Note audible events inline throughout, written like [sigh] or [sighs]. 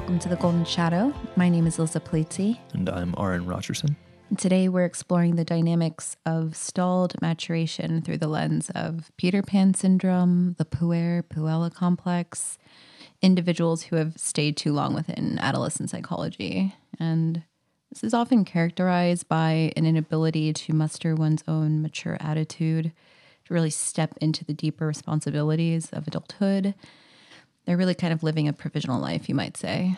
Welcome to the Golden Shadow. My name is Lisa Polizzi. And I'm Aaron Rogerson. And today we're exploring the dynamics of stalled maturation through the lens of Peter Pan syndrome, the puer puella complex, individuals who have stayed too long within adolescent psychology. And this is often characterized by an inability to muster one's own mature attitude, to really step into the deeper responsibilities of adulthood. They're really kind of living a provisional life, you might say.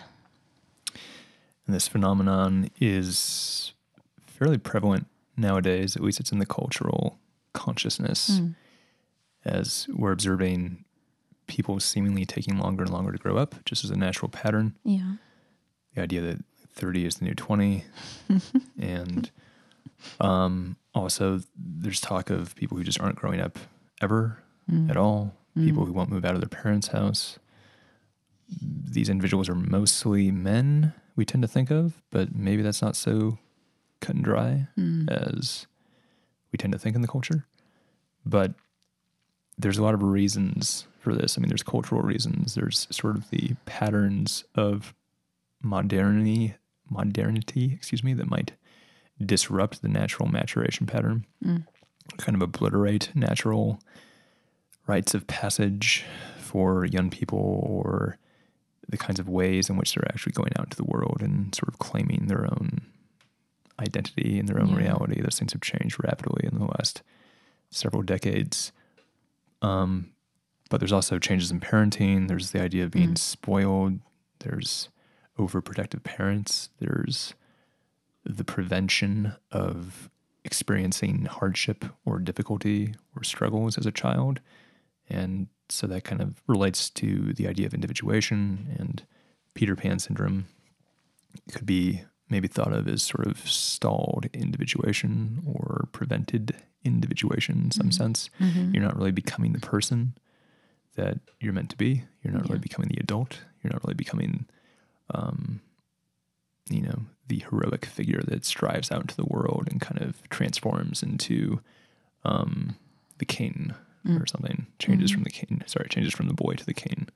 And this phenomenon is fairly prevalent nowadays, at least it's in the cultural consciousness, mm. as we're observing people seemingly taking longer and longer to grow up, just as a natural pattern. Yeah. The idea that 30 is the new 20. [laughs] and um, also, there's talk of people who just aren't growing up ever mm. at all, mm. people who won't move out of their parents' house. These individuals are mostly men, we tend to think of, but maybe that's not so cut and dry mm. as we tend to think in the culture. But there's a lot of reasons for this. I mean, there's cultural reasons. There's sort of the patterns of modernity, modernity, excuse me, that might disrupt the natural maturation pattern, mm. kind of obliterate natural rites of passage for young people or the kinds of ways in which they're actually going out into the world and sort of claiming their own identity and their own yeah. reality. Those things have changed rapidly in the last several decades. Um, but there's also changes in parenting. There's the idea of being mm. spoiled. There's overprotective parents. There's the prevention of experiencing hardship or difficulty or struggles as a child. And so that kind of relates to the idea of individuation and Peter Pan syndrome could be maybe thought of as sort of stalled individuation or prevented individuation in some mm-hmm. sense. Mm-hmm. You're not really becoming the person that you're meant to be. You're not yeah. really becoming the adult. You're not really becoming, um, you know, the heroic figure that strives out into the world and kind of transforms into um, the king mm. or something. Changes mm-hmm. from the king. Sorry, changes from the boy to the king.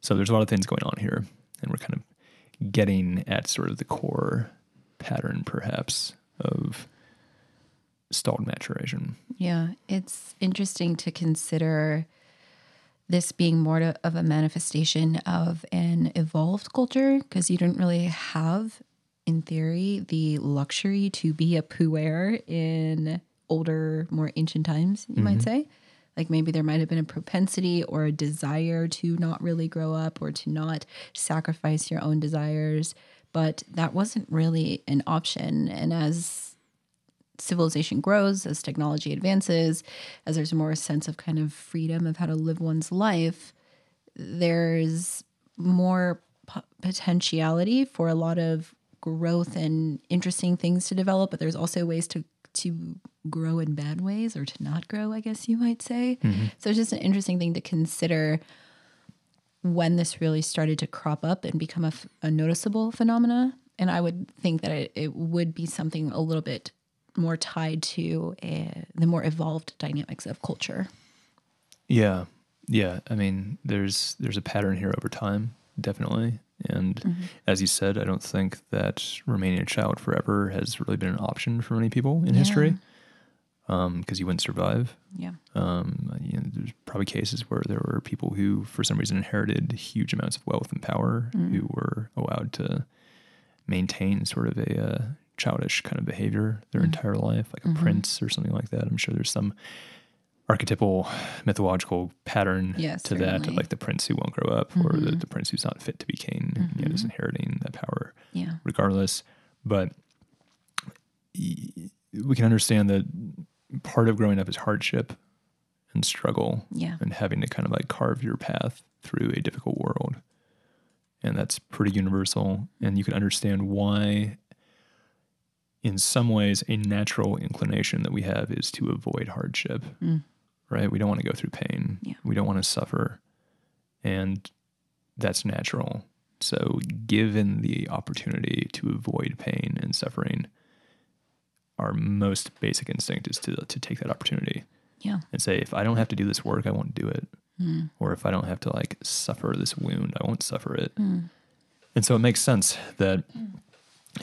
So there's a lot of things going on here, and we're kind of getting at sort of the core pattern, perhaps, of stalled maturation. Yeah, it's interesting to consider this being more to, of a manifestation of an evolved culture because you didn't really have, in theory, the luxury to be a puer in older, more ancient times, you mm-hmm. might say. Like maybe there might have been a propensity or a desire to not really grow up or to not sacrifice your own desires but that wasn't really an option. And as civilization grows, as technology advances, as there's more sense of kind of freedom of how to live one's life, there's more p- potentiality for a lot of growth and interesting things to develop. But there's also ways to to grow in bad ways or to not grow, I guess you might say. Mm-hmm. So it's just an interesting thing to consider when this really started to crop up and become a, a noticeable phenomena. And I would think that it, it, would be something a little bit more tied to a, uh, the more evolved dynamics of culture. Yeah, yeah. I mean, there's there's a pattern here over time, definitely. And mm-hmm. as you said, I don't think that remaining a child forever has really been an option for many people in yeah. history because um, you wouldn't survive. Yeah. Um, you know, there's probably cases where there were people who, for some reason, inherited huge amounts of wealth and power, mm. who were allowed to maintain sort of a uh, childish kind of behavior their mm. entire life, like a mm-hmm. prince or something like that. I'm sure there's some archetypal mythological pattern yes, to certainly. that, like the prince who won't grow up, mm-hmm. or the, mm-hmm. the, prince who's not fit to be king, mm-hmm. you know, is mm-hmm. inheriting that power, yeah. regardless. But we can understand that part of growing up is hardship and struggle yeah. and having to kind of like carve your path through a difficult world. And that's pretty universal. And you can understand why, in some ways, a natural inclination that we have is to avoid hardship, mm. Right? We don't want to go through pain. Yeah. We don't want to suffer. And that's natural. So, given the opportunity to avoid pain and suffering, our most basic instinct is to to take that opportunity. Yeah. And say, if I don't have to do this work, I won't do it. Mm. Or if I don't have to like suffer this wound, I won't suffer it. Mm. And so it makes sense that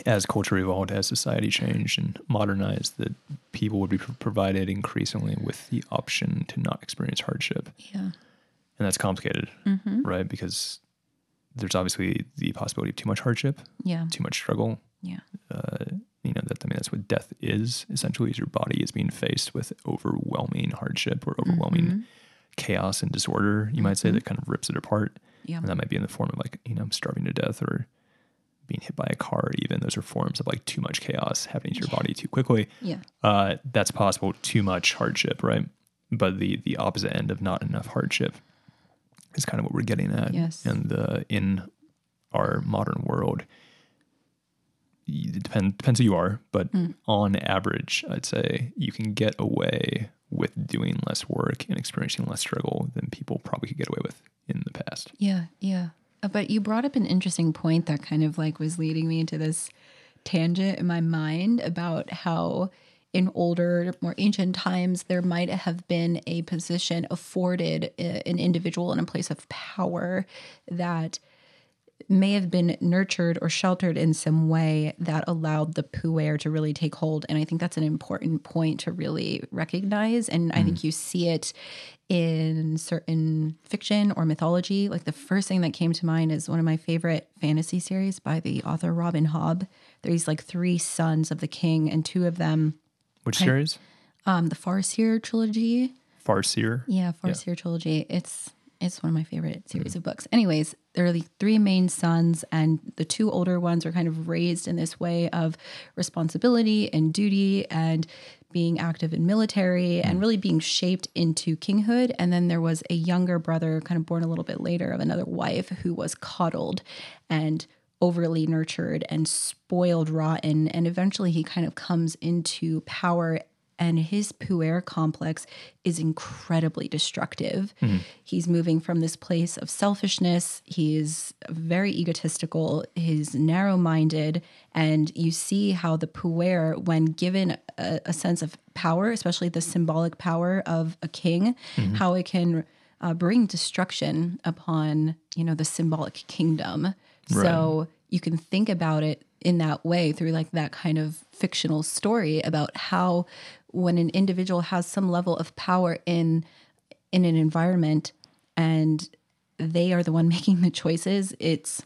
as culture evolved, as society changed and modernized, that people would be provided increasingly with the option to not experience hardship. Yeah. And that's complicated, mm-hmm. right? Because there's obviously the possibility of too much hardship, Yeah. too much struggle. Yeah. Uh, you know, that I mean, that's what death is essentially, is your body is being faced with overwhelming hardship or overwhelming mm-hmm. chaos and disorder, you might say, mm-hmm. that kind of rips it apart. Yeah. And that might be in the form of like, you know, starving to death or being hit by a car, even. Those are forms of like too much chaos happening to your body too quickly. Yeah. Uh, that's possible. Too much hardship, right? But the the opposite end of not enough hardship is kind of what we're getting at. Yes. And uh, in our modern world, it depend, depends who you are, but on average, I'd say you can get away with doing less work and experiencing less struggle than people probably could get away with in the past. Yeah, yeah. Uh, But you brought up an interesting point that kind of like was leading me into this tangent in my mind about how in older, more ancient times, there might have been a position afforded uh, an individual in a place of power that may have been nurtured or sheltered in some way that allowed the puer to really take hold. And I think that's an important point to really recognize. And I think you see it in certain fiction or mythology. Like the first thing that came to mind is one of my favorite fantasy series by the author Robin Hobb. There's like three sons of the king, and two of them, Which series? um, the Farseer trilogy. Farseer. Yeah, Farseer trilogy. It's it's one of my favorite series hmm. of books. Anyways, there are the three main sons, and the two older ones are kind of raised in this way of responsibility and duty and being active in military and hmm. really being shaped into kinghood. And then there was a younger brother, kind of born a little bit later, of another wife who was coddled and overly nurtured and spoiled rotten. And eventually he kind of comes into power and his puer complex is incredibly destructive. He's moving from this place of selfishness. He's very egotistical. He's narrow minded. And you see how the puer, when given a, a sense of power, especially the symbolic power of a king, how it can uh, bring destruction upon, you know, the symbolic kingdom. So you can think about it in that way through like that kind of fictional story about how when an individual has some level of power in in an environment and they are the one [laughs] making the choices it's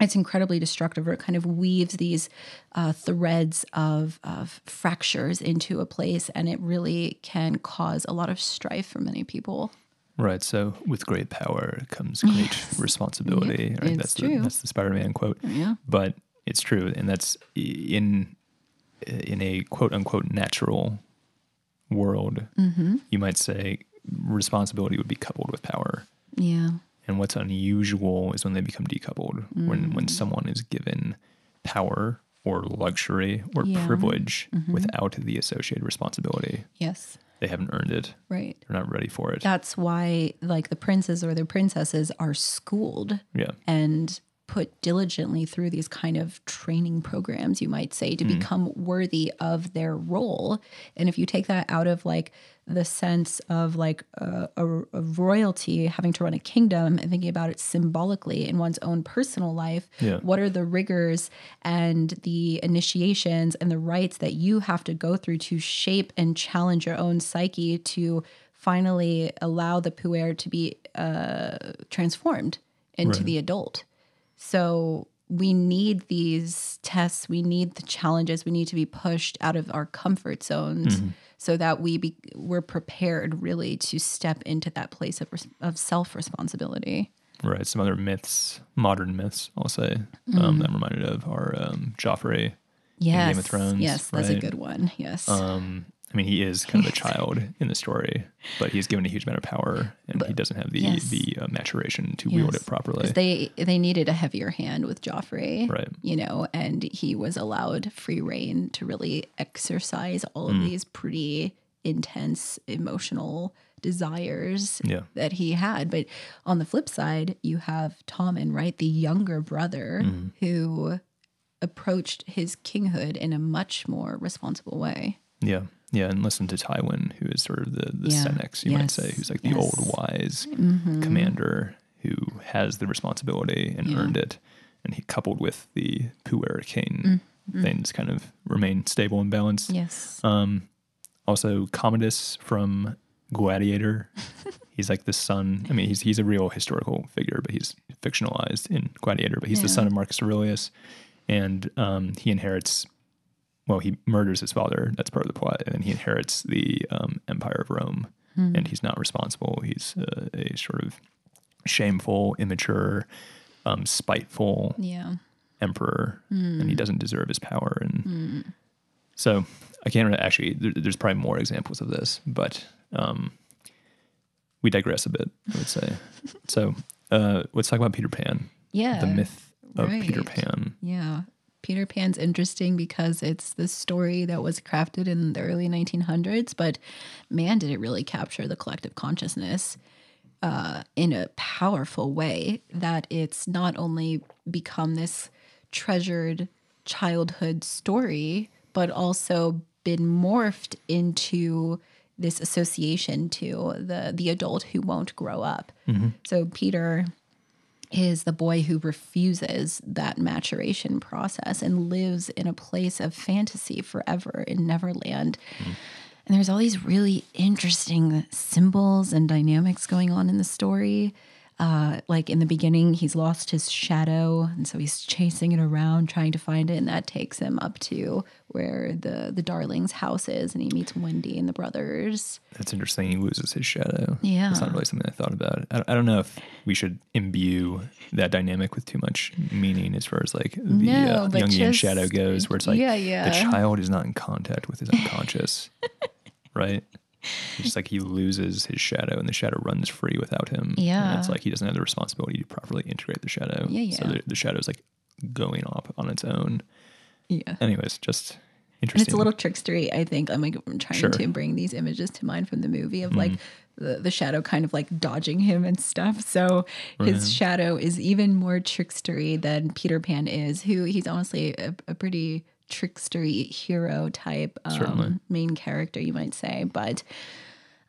it's incredibly destructive or it kind of weaves these uh, threads of, of fractures into a place and it really can cause a lot of strife for many people Right. So with great power comes [laughs] great responsibility. Yep, right? it's that's true. the that's the Spider-Man quote. Yeah. But it's true, and that's in in a quote unquote natural world. Mm-hmm. You might say responsibility would be coupled with power. yeah And what's unusual is when they become decoupled. When Mm. when someone is given power or luxury or Yeah. privilege Mm-hmm. without the associated responsibility, yes they haven't earned it. right They're not ready for it. that's why like the princes or the princesses are schooled yeah. and put diligently through these kind of training programs, you might say, to become worthy of their role. And if you take that out of like the sense of like a, a, a royalty having to run a kingdom and thinking about it symbolically in one's own personal life, Yeah. what are the rigors and the initiations and the rites that you have to go through to shape and challenge your own psyche to finally allow the puer to be uh, transformed into Right. the adult. So we need these tests, we need the challenges, we need to be pushed out of our comfort zones so that we be, we're prepared really to step into that place of, of self responsibility. Right. Some other myths, modern myths, I'll say, Mm-hmm. um, that I'm reminded of are um, Joffrey. Yes. Game of Thrones, Yes, that's a good one. Yes. Um, I mean, he is kind of a child in the story, but he's given a huge amount of power, and he doesn't have the yes. the uh, maturation to wield it properly. they they needed a heavier hand with Joffrey, Right. You know, and he was allowed free rein to really exercise all of these pretty intense emotional desires Yeah. that he had. But on the flip side, you have Tommen, right, the younger brother who approached his kinghood in a much more responsible way. Yeah. Yeah. And listen to Tywin, who is sort of the, the Yeah. Senex, you might say, who's like the Yes. Mm-hmm. old wise commander who has the responsibility and Yeah. earned it. and he coupled with the puericane things kind of remain stable and balanced. Yes. Um, also, Commodus from Gladiator. [laughs] he's like the son. I mean, he's he's a real historical figure, but he's fictionalized in Gladiator. But he's the son of Marcus Aurelius, and um, he inherits. Well, he murders his father. That's part of the plot, and then he inherits the um, empire of Rome, and he's not responsible. He's uh, a sort of shameful, immature, um, spiteful yeah. emperor and he doesn't deserve his power and so i can't really actually there, there's probably more examples of this but um, we digress a bit i would say [laughs] so uh, let's talk about peter pan Yeah. the myth of peter pan Yeah. Peter Pan's interesting because it's the story that was crafted in the early 1900s, but man, did it really capture the collective consciousness uh, in a powerful way that it's not only become this treasured childhood story, but also been morphed into this association to the the adult who won't grow up. So Peter is the boy who refuses that maturation process and lives in a place of fantasy forever in Neverland. Mm-hmm. And there's all these really interesting symbols and dynamics going on in the story. Uh, like in the beginning, he's lost his shadow, and so he's chasing it around, trying to find it, and that takes him up to where the the Darling's house is, and he meets Wendy and the brothers. that's interesting he loses his shadow Yeah. it's not really something i thought about I, I don't know if we should imbue that dynamic with too much meaning as far as like the No, uh, jungian just- shadow goes where it's like yeah, yeah. the child is not in contact with his unconscious [laughs] right it's like he loses his shadow and the shadow runs free without him and Yeah. it's like he doesn't have the responsibility to properly integrate the shadow Yeah, yeah. so the, the shadow's like going off on its own Yeah. anyways just interesting. And it's a little trickstery, I think. I'm like I'm trying Sure. to bring these images to mind from the movie of mm-hmm. like the, the shadow kind of like dodging him and stuff. So his shadow is even more trickstery than Peter Pan is, who he's honestly a, a pretty trickstery hero type um, main character, you might say. But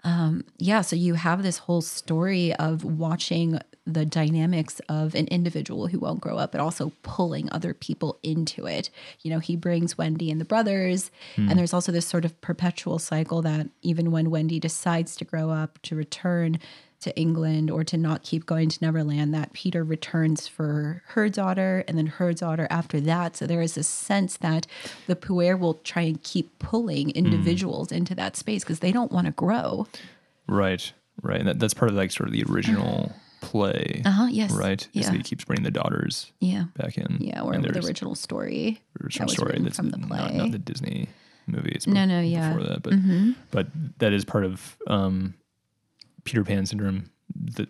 um, yeah, so you have this whole story of watching the dynamics of an individual who won't grow up, but also pulling other people into it. You know, he brings Wendy and the brothers, and there's also this sort of perpetual cycle that even when Wendy decides to grow up, to return to England or to not keep going to Neverland, that Peter returns for her daughter and then her daughter after that. So there is this sense that the puer will try and keep pulling individuals into that space because they don't want to grow. right right and that, that's part of like sort of the original play Uh-huh, yes. right is Yeah. he keeps bringing the daughters Yeah. back in Yeah, or the original story. original that story that's from the play. not the Disney movie. It's No, no, yeah. before that, but but that is part of um, Peter Pan syndrome. The,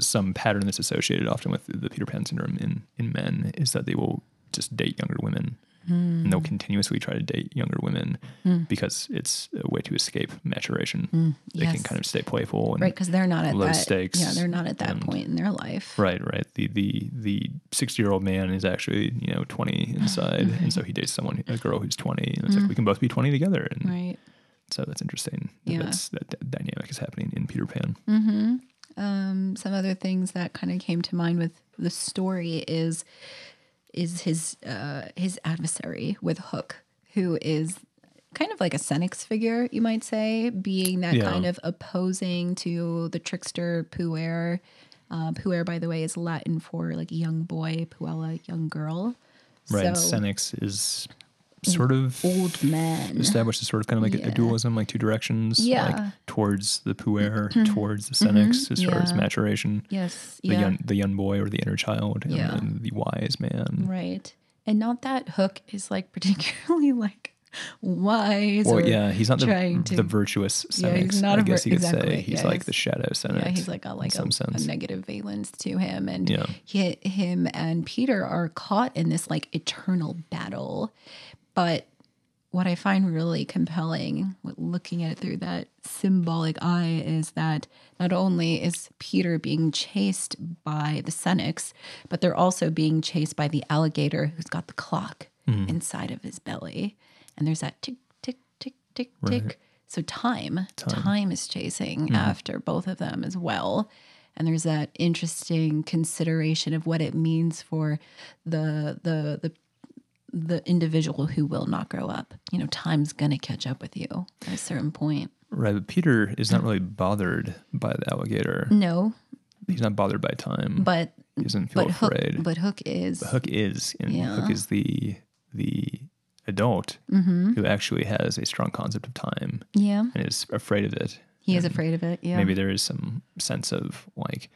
some pattern that's associated often with the Peter Pan syndrome in in men is that they will just date younger women, and Hmm. they'll continuously try to date younger women because it's a way to escape maturation. They can kind of stay playful and Right, because they're not at low that. stakes Yeah, they're not at that and- point in their life. Right, right. The the the sixty year old man is actually you know twenty inside, [sighs] and so he dates someone a girl who's twenty, and it's like we can both be twenty together, and Mm. Right. So that's interesting. that Yeah. That's that, that dynamic is happening in Peter Pan. Mm-hmm. Um, some other things that kind of came to mind with the story is is his uh, his adversary with Hook, who is kind of like a Senex figure, you might say, being that Yeah. kind of opposing to the trickster Puer. Uh, Puer, by the way, is Latin for like young boy, Puella, young girl. Right, So, Senex is sort of old man. established as sort of kind of like a, a dualism, like two directions, Yeah. like towards the puer, towards the Senex, as far as Mm-hmm. Yeah. maturation. Yes. The yeah. young the young boy or the inner child, and Yeah. the wise man. Right. And not that Hook is like [laughs] particularly like wise Well, or yeah, he's not the, trying to the virtuous Yeah, he's not I a guess you could exactly, say he's yeah, like he's- the shadow Senex. yeah, he's like a like a, some a sense. negative valence to him, and Yeah. he, him and Peter are caught in this like eternal battle. But what I find really compelling, looking at it through that symbolic eye, is that not only is Peter being chased by the Senex, but they're also being chased by the alligator who's got the clock Mm-hmm. inside of his belly, and there's that tick tick tick tick tick. So time, time, is chasing after both of them as well. and there's that interesting consideration of what it means for the the the the individual who will not grow up. You know, time's gonna catch up with you at a certain point. Right, but Peter is not really bothered by the alligator. No, He's not bothered by time. but he doesn't feel but Hook, afraid. but Hook is. Hook is, and Yeah. Hook is the the adult Mm-hmm. who actually has a strong concept of time yeah, and is afraid of it. he is afraid of it. Yeah, Maybe there is some sense of like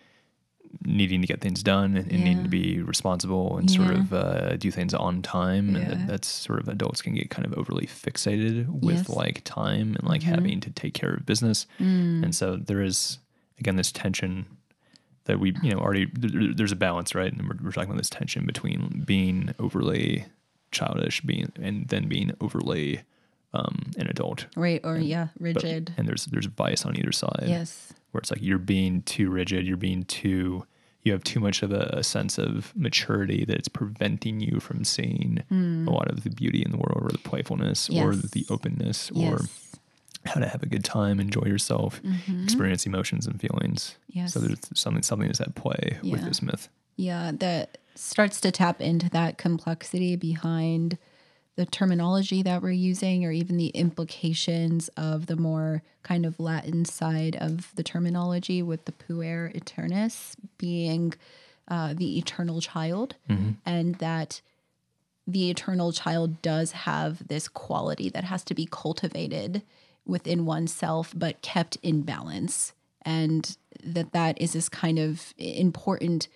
needing to get things done and, and needing to be responsible and sort of uh, do things on time. And that, that's sort of adults can get kind of overly fixated with Yes. like time and like Mhm. having to take care of business. Mm. And so there is again this tension that we you know already there- there's a balance right and we're, we're talking about this tension between being overly childish being and then being overly um, an adult right or yeah, But- rigid. and there's there's bias on either side yes, where it's like you're being too rigid you're being too you have too much of a, a sense of maturity that it's preventing you from seeing a lot of the beauty in the world or the playfulness or Hmm. The openness or how to have a good time, enjoy yourself, Mhm. experience emotions and feelings. yes. So there's something something is at play with this myth. Yeah, that starts to tap into that complexity behind the terminology that we're using, or even the implications of the more kind of Latin side of the terminology, with the puer aeternus being uh, the eternal child, and that the eternal child does have this quality that has to be cultivated within oneself but kept in balance and that that is this kind of important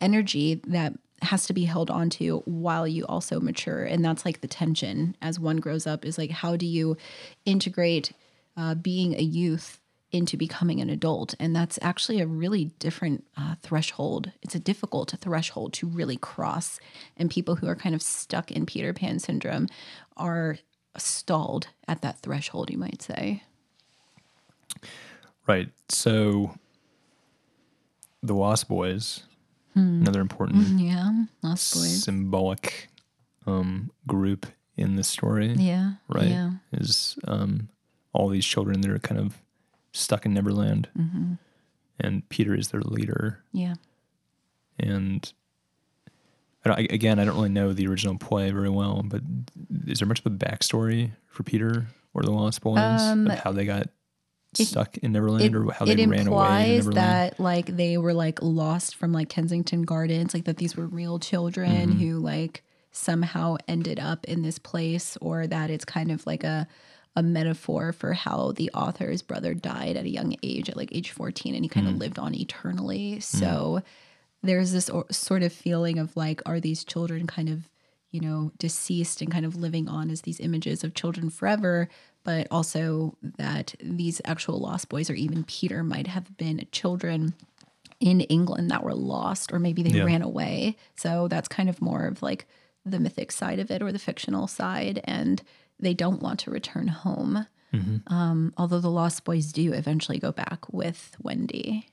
energy that has to be held onto while you also mature. And that's like the tension as one grows up is like how do you integrate uh, being a youth into becoming an adult? And that's actually a really different uh, threshold. It's a difficult threshold to really cross. And people who are kind of stuck in peter pan syndrome are stalled at that threshold you might say. Right. So the lost Boys, Hmm. another important yeah lost boys symbolic um, group in the story, yeah right? yeah Is um, all these children that are kind of stuck in Neverland, hmm and Peter is their leader. yeah And I don't, I- again, I don't really know the original play very well, but is there much of a backstory for Peter or the Lost Boys Um, of how they got stuck in Neverland or how they ran away to implies that like they were like lost from like Kensington Gardens, like that these were real children Mm-hmm. who like somehow ended up in this place, or that it's kind of like a a metaphor for how the author's brother died at a young age, at like age fourteen, and he kind Mm. of lived on eternally. So there's this or, sort of feeling of like, are these children kind of you know, deceased and kind of living on as these images of children forever, but also that these actual lost boys or even Peter might have been children in England that were lost or maybe they Yeah. ran away. So that's kind of more of like the mythic side of it or the fictional side. And they don't want to return home. Mm-hmm. Um, although the lost boys do eventually go back with Wendy.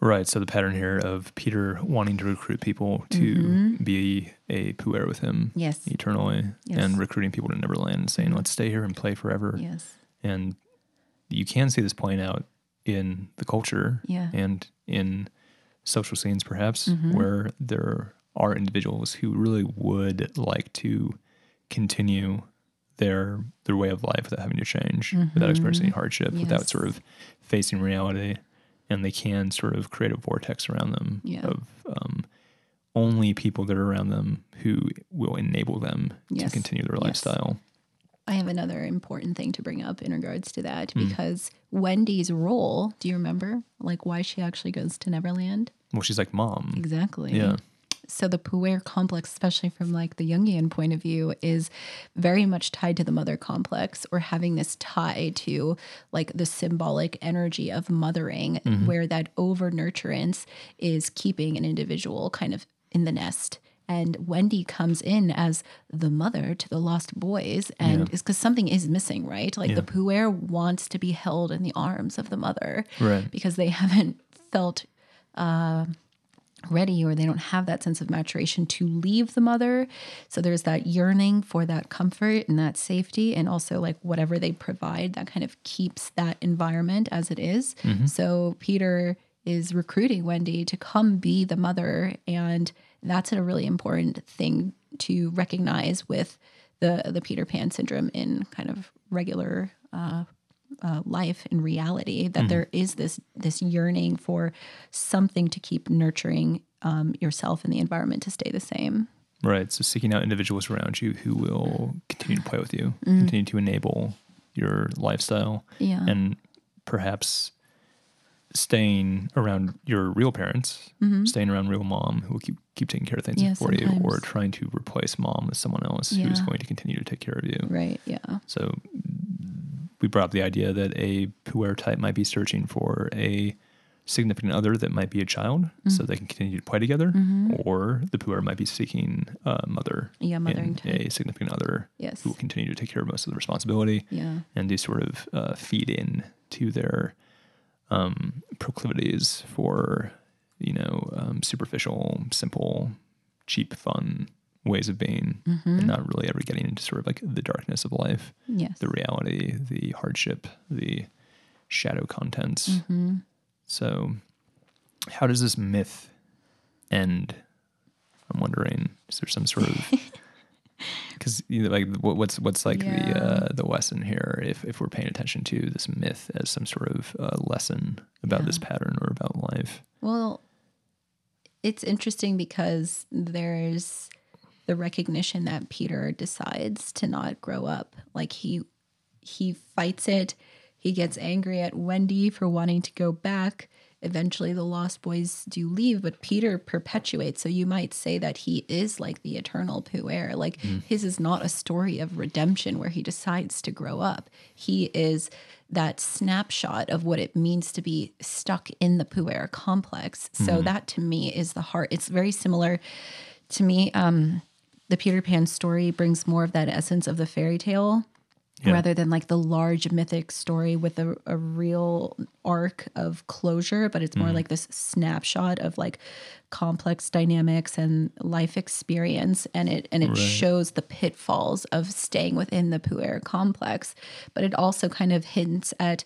Right. So the pattern here of Peter wanting to recruit people to be a puer with him Mm-hmm. Yes. eternally Yes. and recruiting people to Neverland and saying, let's stay here and play forever. Yes. And you can see this playing out in the culture Yeah. and in social scenes, perhaps, Mm-hmm. where there are individuals who really would like to continue their their way of life without having to change, without experiencing any hardship, without Mm-hmm. Sort of facing reality. And they can sort of create a vortex around them Yeah. of um, only people that are around them who will enable them Yes. to continue their Yes. lifestyle. I have another important thing to bring up in regards to that Hmm. because Wendy's role, do you remember? Like why she actually goes to Neverland? Well, she's like mom. Exactly. Yeah. So the puer complex, especially from like the Jungian point of view, is very much tied to the mother complex or having this tie to like the symbolic energy of mothering, mm-hmm. where that over nurturance is keeping an individual kind of in the nest. And Wendy comes in as the mother to the lost boys, and Yeah. it's because something is missing, right? Like Yeah. the puer wants to be held in the arms of the mother, Right. Because they [laughs] haven't felt uh, ready or they don't have that sense of maturation to leave the mother. So there's that yearning for that comfort and that safety, and also like whatever they provide that kind of keeps that environment as it is. So Peter is recruiting Wendy to come be the mother. And that's a really important thing to recognize with the, the Peter Pan syndrome in kind of regular uh, uh, life in reality that there is this this yearning for something to keep nurturing um, yourself and the environment to stay the same. Right. So seeking out individuals around you who will continue to play with you, continue to enable your lifestyle, Yeah. and perhaps staying around your real parents, staying around real mom who will keep keep taking care of things Yeah, for you, or trying to replace mom with someone else who is going to continue to take care of you. Right. Yeah. So we brought up the idea that a puer type might be searching for a significant other that might be a child Mm-hmm. so they can continue to play together, or the puer might be seeking a mother Yeah, mothering type. a significant other Yes. who will continue to take care of most of the responsibility Yeah. and they sort of uh, feed in to their um, proclivities for you know um, superficial, simple, cheap, fun ways of being, and not really ever getting into sort of like the darkness of life, Yes. the reality, the hardship, the shadow contents. Mm-hmm. So, how does this myth end? I'm wondering. Is there some sort of [laughs] because you know, like what's what's like the uh, the lesson here if if we're paying attention to this myth as some sort of uh, lesson about Yeah. this pattern or about life. Well, it's interesting because there's the recognition that Peter decides to not grow up. Like he he fights it. He gets angry at Wendy for wanting to go back. Eventually the Lost Boys do leave, but Peter perpetuates. So you might say that he is like the eternal puer. Like his is not a story of redemption where he decides to grow up. He is that snapshot of what it means to be stuck in the puer complex. So that to me is the heart. It's very similar to me. Um, the Peter Pan story brings more of that essence of the fairy tale Yeah. rather than like the large mythic story with a, a real arc of closure, but it's more Mm-hmm. like this snapshot of like complex dynamics and life experience and it and it shows the pitfalls of staying within the puer complex, but it also kind of hints at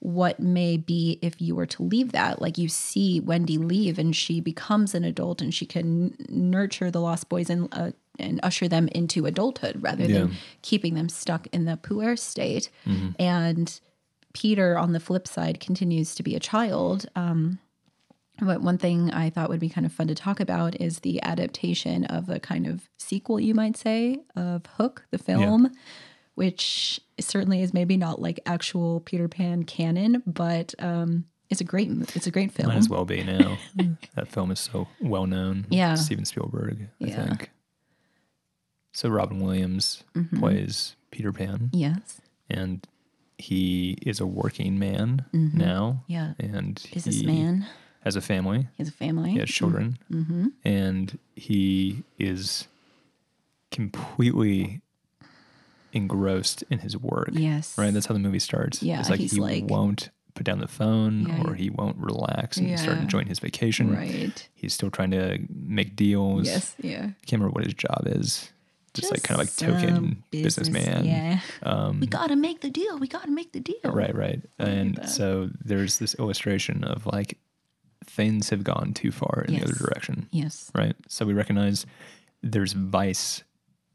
what may be if you were to leave that. Like you see Wendy leave and she becomes an adult and she can nurture the lost boys and uh, and usher them into adulthood rather than Yeah. keeping them stuck in the puer state. Mm-hmm. And Peter, on the flip side, continues to be a child. Um, but one thing I thought would be kind of fun to talk about is the adaptation of a kind of sequel, you might say, of Hook, the film, which certainly is maybe not like actual Peter Pan canon, but um, it's a great it's a great film. Might as well be now. [laughs] that film is so well known. Yeah. Steven Spielberg, I Yeah. think. So Robin Williams Mm-hmm. plays Peter Pan, Yes. and he is a working man now. Mm-hmm. Yeah. and Is he this man? has a family. He has a family. He has children, Mm-hmm. and he is completely engrossed in his work. Yes. Right. That's how the movie starts. Yeah, It's like he like- won't put down the phone Yeah, or he won't relax and start enjoying his vacation. Right. He's still trying to make deals. Yes. Yeah. I can't remember what his job is. Just, like kind of like token business- businessman. Yeah. Um, we gotta make the deal. We gotta make the deal. Right, right. And so there's this illustration of like things have gone too far in the other direction. Yes. Right. So we recognize there's vice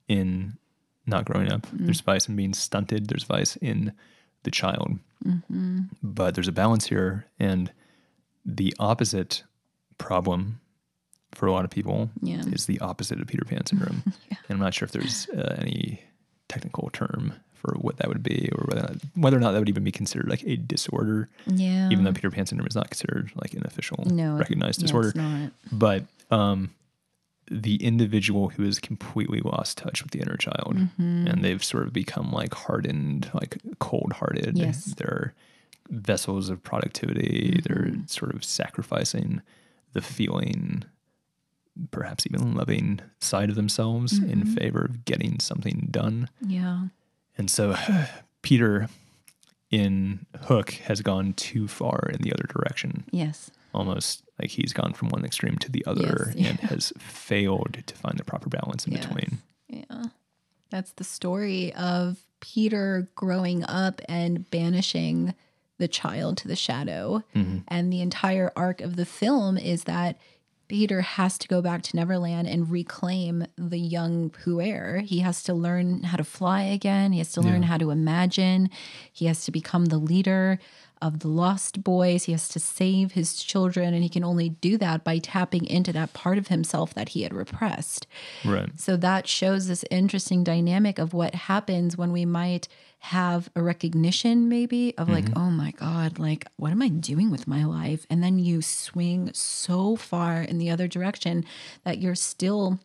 in not growing up. Mm-hmm. There's vice in being stunted. There's vice in the child. Mm-hmm. But there's a balance here. And the opposite problem for a lot of people Yeah. is the opposite of Peter Pan syndrome. [laughs] And I'm not sure if there's uh, any technical term for what that would be or whether, whether or not that would even be considered like a disorder, Yeah. even though Peter Pan syndrome is not considered like an official no recognized yeah, disorder It's not. but um, the individual who has completely lost touch with the inner child Mm-hmm. and they've sort of become like hardened, like cold hearted. Yes. They're vessels of productivity. They're Mm-hmm. sort of sacrificing the feeling, perhaps even loving side of themselves in Mm-hmm. favor of getting something done. Yeah. And so [sighs] Peter in Hook has gone too far in the other direction Yes. almost like he's gone from one extreme to the other Yes, and has failed to find the proper balance in Yes. between. Yeah. That's the story of Peter growing up and banishing the child to the shadow. And the entire arc of the film is that Peter has to go back to Neverland and reclaim the young Puer. He has to learn how to fly again. He has to learn Yeah. how to imagine. He has to become the leader of the lost boys. He has to save his children. And he can only do that by tapping into that part of himself that he had repressed. Right. So that shows this interesting dynamic of what happens when we might have a recognition, maybe, of like, mm-hmm. oh my God, like, what am I doing with my life? And then you swing so far in the other direction that you're still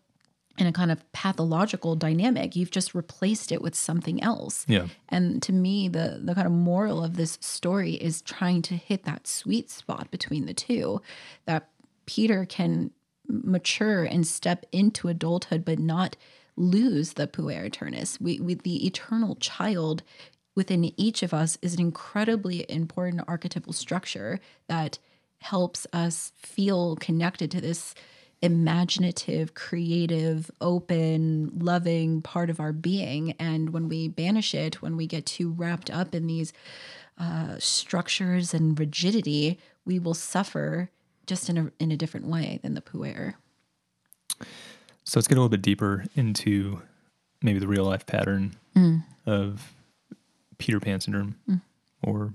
in a kind of pathological dynamic. You've just replaced it with something else. Yeah. And to me, the the kind of moral of this story is trying to hit that sweet spot between the two, that Peter can mature and step into adulthood, but not lose the puer aeternus. We, we the eternal child within each of us is an incredibly important archetypal structure that helps us feel connected to this imaginative, creative, open, loving part of our being. And when we banish it, when we get too wrapped up in these uh, structures and rigidity, we will suffer just in a in a different way than the puer. So let's get a little bit deeper into maybe the real life pattern of Peter Pan syndrome or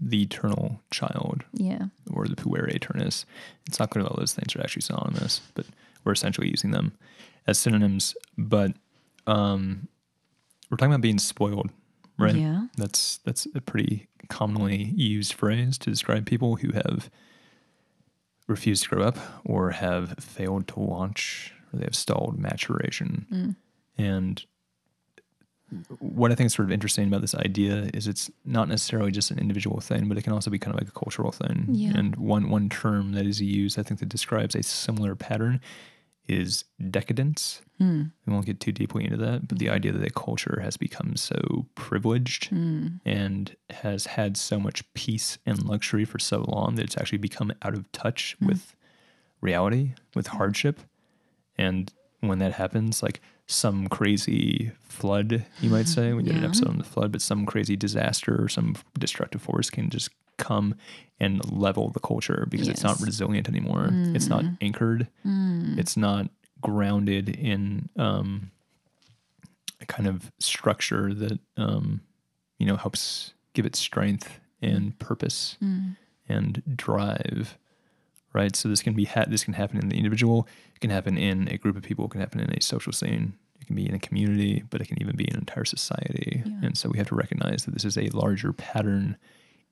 the eternal child Yeah. or the puer aeternus. It's not clear that all those things are actually synonymous, but we're essentially using them as synonyms. But um, we're talking about being spoiled, right? Yeah. That's that's a pretty commonly used phrase to describe people who have refused to grow up or have failed to launch or they have stalled maturation. And what I think is sort of interesting about this idea is it's not necessarily just an individual thing, but it can also be kind of like a cultural thing. Yeah. And one one term that is used, I think, that describes a similar pattern is decadence. Hmm. We won't get too deeply into that, but the mm. idea that a culture has become so privileged hmm. and has had so much peace and luxury for so long that it's actually become out of touch hmm. with reality, with hardship. And when that happens, like some crazy flood, you might say, we did an episode on the flood, but some crazy disaster or some destructive force can just come and level the culture because it's not resilient anymore. It's not anchored. It's not grounded in um, a kind of structure that um, you know helps give it strength and purpose and drive right? So this can be ha- this can happen in the individual it can happen in a group of people it can happen in a social scene it can be in a community but it can even be an entire society. Yeah. and so we have to recognize that this is a larger pattern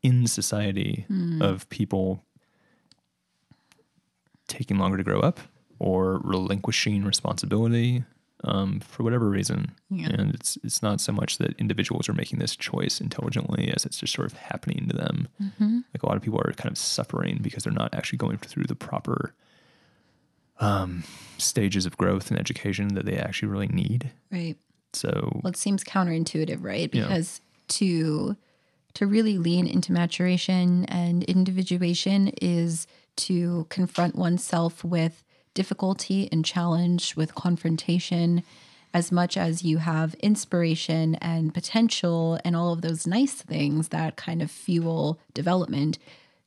in society hmm. of people taking longer to grow up or relinquishing responsibility um, for whatever reason. Yeah. And it's it's not so much that individuals are making this choice intelligently as it's just sort of happening to them. Like a lot of people are kind of suffering because they're not actually going through the proper um, stages of growth and education that they actually really need. Right. So Well, it seems counterintuitive, right? Yeah. Because to to really lean into maturation and individuation is to confront oneself with difficulty and challenge, with confrontation, as much as you have inspiration and potential and all of those nice things that kind of fuel development.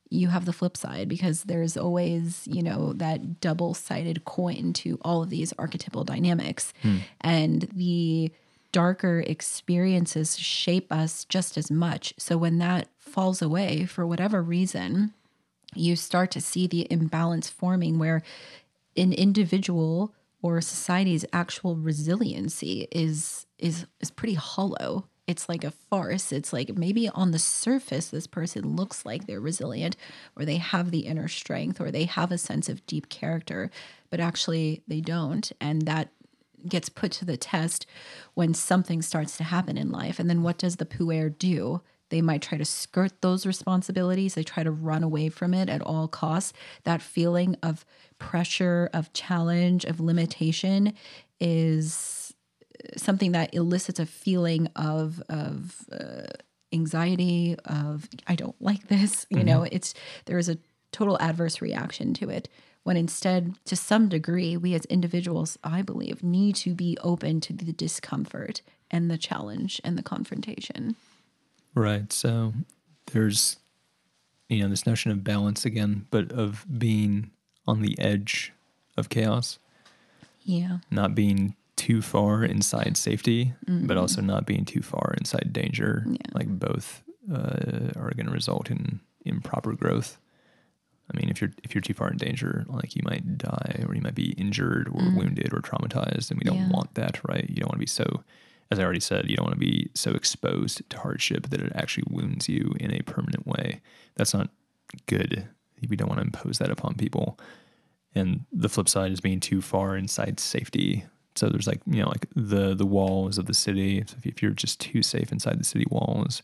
You have the flip side because there's always, you know, that double sided coin to all of these archetypal dynamics. Hmm. And the darker experiences shape us just as much. So when that falls away for whatever reason, you start to see the imbalance forming where an individual or society's actual resiliency is is is pretty hollow. It's like a farce. It's like maybe on the surface this person looks like they're resilient or they have the inner strength or they have a sense of deep character, but actually they don't and that gets put to the test when something starts to happen in life. And then what does the puer do? They might try to skirt those responsibilities. They try to run away from it at all costs. That feeling of pressure, of challenge, of limitation is something that elicits a feeling of of uh, anxiety of I don't like this. You know, it's there is a total adverse reaction to it. When instead, to some degree, we as individuals, I believe, need to be open to the discomfort and the challenge and the confrontation. Right. So there's you know this notion of balance again, but of being on the edge of chaos, Yeah. not being too far inside safety, but also not being too far inside danger. Yeah. Like both uh, are going to result in improper growth. I mean, if you're if you're too far in danger, like you might die or you might be injured or wounded or traumatized, and we don't Yeah. want that, right? You don't want to be so, as I already said, you don't want to be so exposed to hardship that it actually wounds you in a permanent way. That's not good. We don't want to impose that upon people. And the flip side is being too far inside safety. So there's like you know like the the walls of the city. So if, if you're just too safe inside the city walls,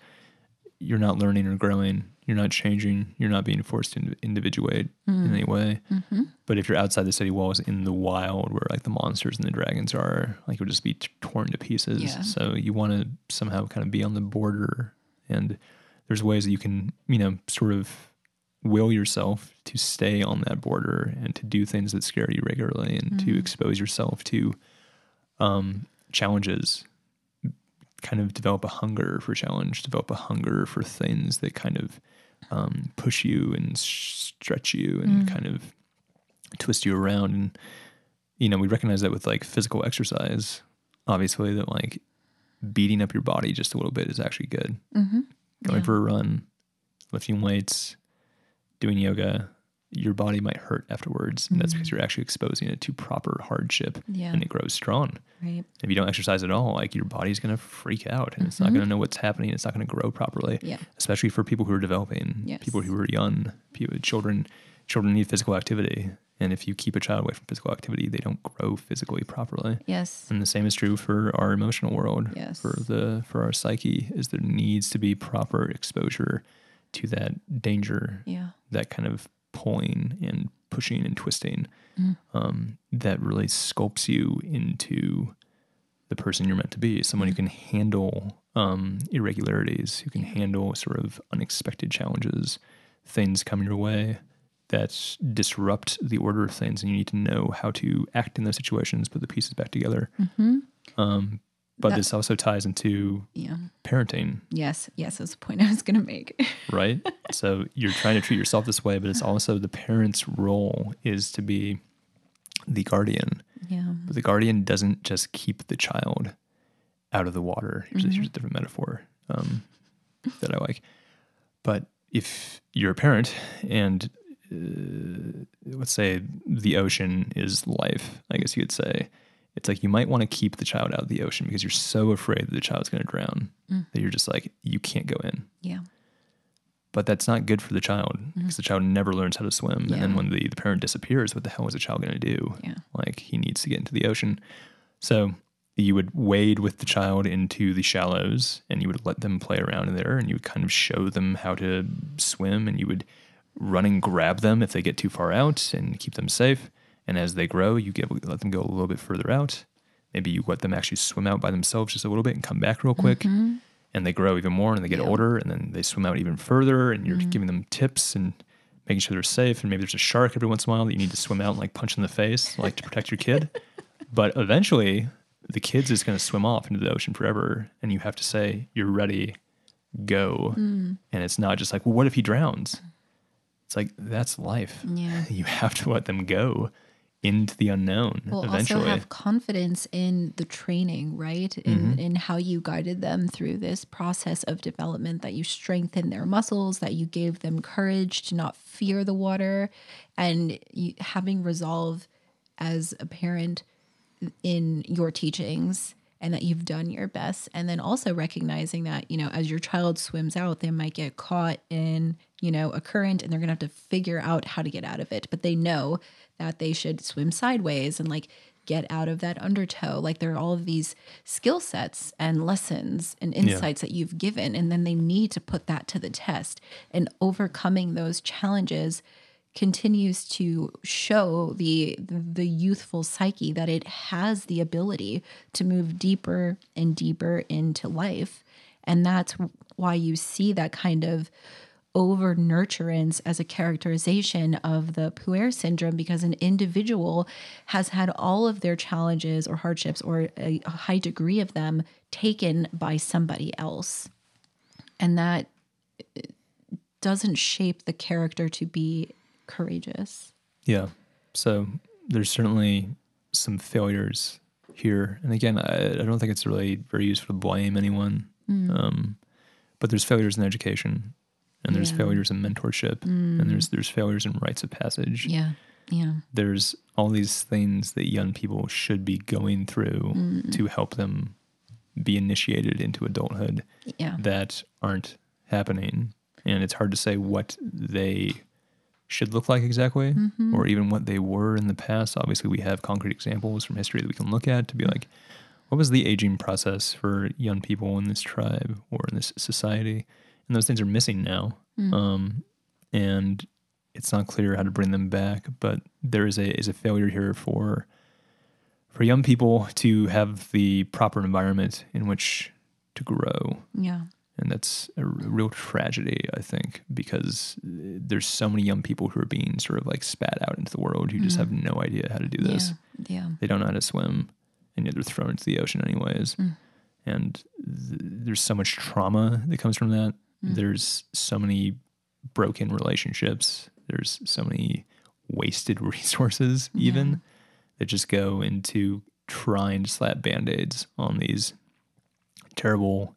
you're not learning or growing. You're not changing. You're not being forced to individuate in mm. any way. Mm-hmm. But if you're outside the city walls in the wild, where like the monsters and the dragons are, like you'll just be t- torn to pieces. Yeah. So you want to somehow kind of be on the border, and there's ways that you can you know sort of will yourself to stay on that border and to do things that scare you regularly and to mm. expose yourself to um, challenges kind of develop a hunger for challenge, develop a hunger for things that kind of um, push you and stretch you and kind of twist you around. And, you know, we recognize that with like physical exercise, obviously, that like beating up your body just a little bit is actually good. Mm-hmm. Going Yeah. for a run, lifting weights, doing yoga, your body might hurt afterwards. And that's because you're actually exposing it to proper hardship. Yeah. and it grows strong Right. if you don't exercise at all, like your body's going to freak out and it's not going to know what's happening. It's not going to grow properly. Mm-hmm. Yeah. Especially for people who are developing, Yes. people who are young, people, children. Children need physical activity, and if you keep a child away from physical activity, they don't grow physically properly. Yes. And the same is true for our emotional world. Yes. For the for our psyche, is there needs to be proper exposure to that danger Yeah. that kind of pulling and pushing and twisting um, that really sculpts you into the person you're meant to be someone who can handle um, irregularities who can handle sort of unexpected challenges. Things come your way that disrupt the order of things and you need to know how to act in those situations put the pieces back together. Um, but That- this also ties into Yeah. parenting Yes. Yes. That's the point I was going to make. [laughs] right? so you're trying to treat yourself this way, but it's also the parent's role is to be the guardian. yeah. But the guardian doesn't just keep the child out of the water. Here's, Mm-hmm. a, here's a different metaphor um, that I like. But if you're a parent and uh, let's say the ocean is life, I guess you could say, it's like you might want to keep the child out of the ocean because you're so afraid that the child's going to drown Mm. that you're just like, you can't go in Yeah. but that's not good for the child because the child never learns how to swim. yeah. And then Mm-hmm. When the, the parent disappears, what the hell is the child going to do? Yeah. Like he needs to get into the ocean. So you would wade with the child into the shallows and you would let them play around in there and you would kind of show them how to swim and you would run and grab them if they get too far out and keep them safe. And as they grow, you get let them go a little bit further out. Maybe you let them actually swim out by themselves just a little bit and come back real quick and they grow even more and they get Mm-hmm. Yeah. older and then they swim out even further and you're Mm-hmm. giving them tips and making sure they're safe and maybe there's a shark every once in a while that you need to swim out and like punch in the face like to protect your kid [laughs] but eventually the kid's is going to swim off into the ocean forever and you have to say you're ready go Mm. and it's not just like well what if he drowns it's like that's life Yeah. [laughs] you have to let them go into the unknown Well, eventually also have confidence in the training, right? In mm-hmm. in how you guided them through this process of development. That you strengthened their muscles, that you gave them courage to not fear the water, and you, having resolve as a parent in your teachings and that you've done your best and then also recognizing that you know as your child swims out they might get caught in you know a current and they're going to have to figure out how to get out of it but they know that they should swim sideways and like get out of that undertow. Like there are all of these skill sets and lessons and insights that you've given and then they need to put that to the test. And overcoming those challenges continues to show the the youthful psyche that it has the ability to move deeper and deeper into life. And that's why you see that kind of over nurturance as a characterization of the puer syndrome because an individual has had all of their challenges or hardships or a, high degree of them taken by somebody else and that doesn't shape the character to be courageous. Yeah. So there's certainly some failures here. And again, I, I don't think it's really very useful to blame anyone. Um, but there's failures in education and there's Yeah. failures in mentorship and there's mm. there's failures in rites of passage. Yeah. Yeah. There's all these things that young people should be going through to help them be initiated into adulthood Yeah. that aren't happening. And it's hard to say what they should look like exactly mm-hmm. or even what they were in the past. Obviously, we have concrete examples from history that we can look at to be mm. like, what was the aging process for young people in this tribe or in this society? And those things are missing now. Um, and it's not clear how to bring them back, but there is a is a failure here for for young people to have the proper environment in which to grow Yeah. and that's a r- real tragedy i think because uh, there's so many young people who are being sort of like spat out into the world who just have no idea how to do this Yeah. Yeah. they don't know how to swim and yet they're thrown into the ocean anyways and th- there's so much trauma that comes from that Mm. there's so many broken relationships. There's so many wasted [laughs] resources mm-hmm. even that just go into trying to slap band-aids on these terrible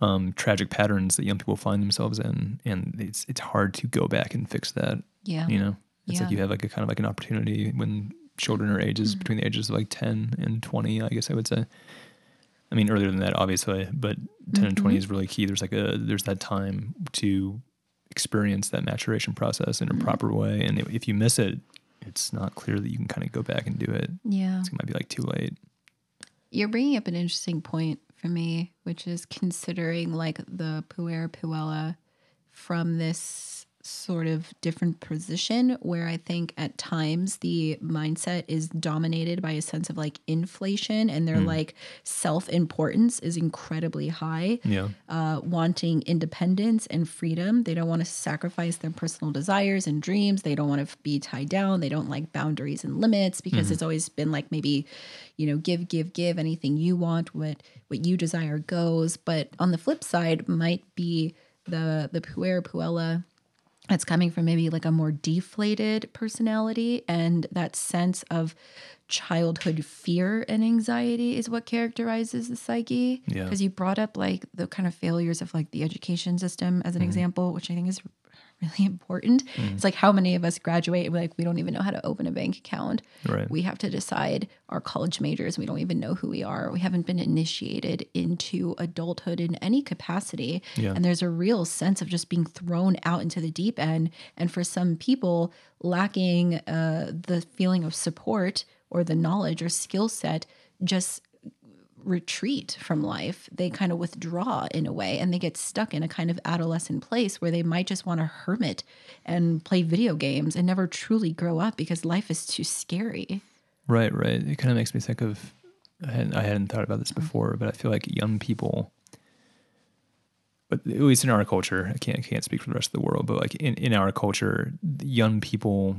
um, tragic patterns that young people find themselves in. And it's it's hard to go back and fix that Yeah. you know? It's like you have like a kind of like an opportunity when children are ages mm. between the ages of like 10 and 20 i guess i would say i mean earlier than that obviously but 10 and 20 mm-hmm. is really key. There's like a there's that time to experience that maturation process in a mm-hmm. proper way. And if, if you miss it it's not clear that you can kind of go back and do it. Yeah. it might be like too late. You're bringing up an interesting point for me, which is considering like the puer puella from this sort of different position where I think at times the mindset is dominated by a sense of like inflation and their like self importance is incredibly high. yeah uh, wanting independence and freedom. They don't want to sacrifice their personal desires and dreams. They don't want to be tied down. They don't like boundaries and limits because it's always been like maybe, you know, give, give, give. Anything you want, what what you desire goes. But on the flip side, might be the the puer puella that's coming from maybe like a more deflated personality and that sense of childhood fear and anxiety is what characterizes the psyche Yeah. because you brought up like the kind of failures of like the education system as an mm-hmm. example which i think is really important. It's like how many of us graduate and we're like we don't even know how to open a bank account. Right. we have to decide our college majors. We don't even know who we are. We haven't been initiated into adulthood in any capacity. Yeah. and there's a real sense of just being thrown out into the deep end and for some people lacking uh, the feeling of support or the knowledge or skill set just retreat from life they kind of withdraw in a way and they get stuck in a kind of adolescent place where they might just want to hermit and play video games and never truly grow up because life is too scary Right, right. It kind of makes me think of I hadn't, I hadn't thought about this Mm-hmm. before, but I feel like young people, but at least in our culture, I can't I can't speak for the rest of the world, but like in, in our culture, young people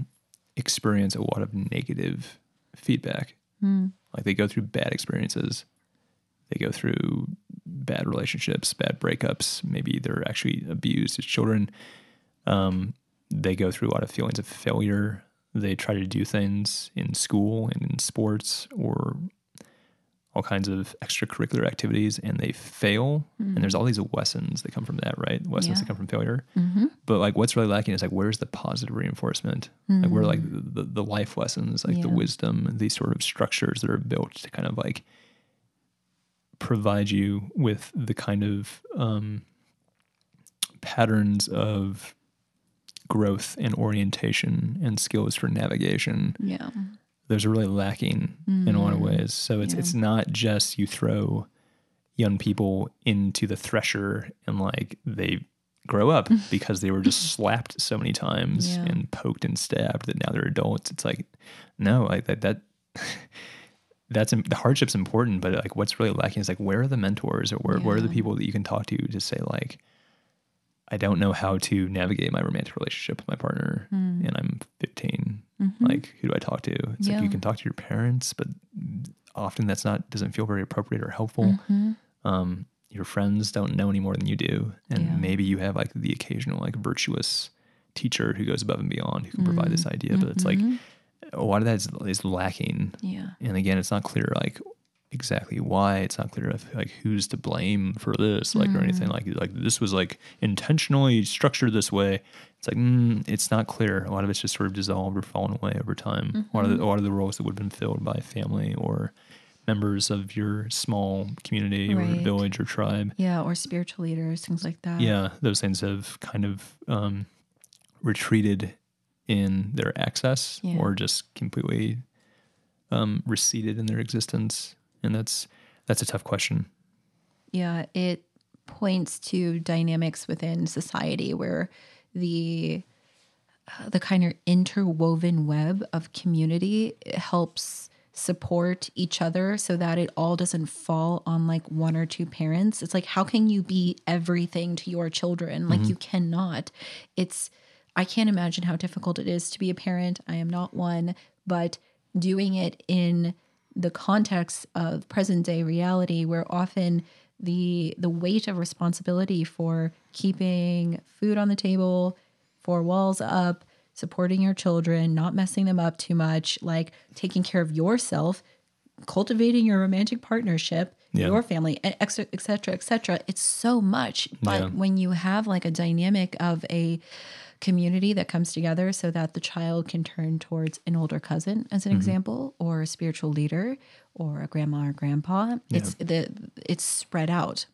experience a lot of negative feedback. Mm. Like they go through bad experiences, they go through bad relationships, bad breakups. Maybe they're actually abused as children. Um, they go through a lot of feelings of failure. They try to do things in school and in sports or all kinds of extracurricular activities and they fail. And there's all these lessons that come from that, right? Lessons Yeah. that come from failure. Mm-hmm. But like what's really lacking is like where's the positive reinforcement? Like where are like the, the life lessons, like the wisdom, these sort of structures that are built to kind of like provide you with the kind of um, patterns of growth and orientation and skills for navigation. Yeah. Those are really lacking in a lot of ways. So it's Yeah. it's not just you throw young people into the thresher and like they grow up [laughs] because they were just slapped so many times Yeah. and poked and stabbed that now they're adults. It's like no like that that [laughs] that's the hardship's important but like what's really lacking is like where are the mentors or where, where are the people that you can talk to to say like i don't know how to navigate my romantic relationship with my partner and i'm 15 like who do i talk to? It's like Mm-hmm. You can talk to your parents but often that's not doesn't feel very appropriate or helpful. Mm-hmm. um, your friends don't know any more than you do, and Yeah. maybe you have like the occasional like virtuous teacher who goes above and beyond who can provide this idea, but it's like a lot of that is, is lacking. Yeah. And again, it's not clear like exactly why. It's not clear if like who's to blame for this, like or anything like like this was like intentionally structured this way. It's like mm, it's not clear. A lot of it's just sort of dissolved or fallen away over time. A lot of the, a lot of the roles that would have been filled by family or members of your small community or village or tribe. Yeah. Or spiritual leaders, things like that. Yeah, those things have kind of um, retreated in their access Yeah. or just completely um, receded in their existence, and that's that's a tough question. Yeah, it points to dynamics within society where the uh, the kind of interwoven web of community helps support each other so that it all doesn't fall on like one or two parents. It's like how can you be everything to your children? Like you cannot. It's I can't imagine how difficult it is to be a parent. I am not one, but doing it in the context of present day reality where often the the weight of responsibility for keeping food on the table, four walls up, supporting your children, not messing them up too much, like taking care of yourself, cultivating your romantic partnership, Yeah. your family, et cetera, et cetera, et cetera. It's so much. But Yeah. when you have like a dynamic of a community that comes together so that the child can turn towards an older cousin as Mm-hmm. an example or a spiritual leader or a grandma or grandpa. It's the it's spread out.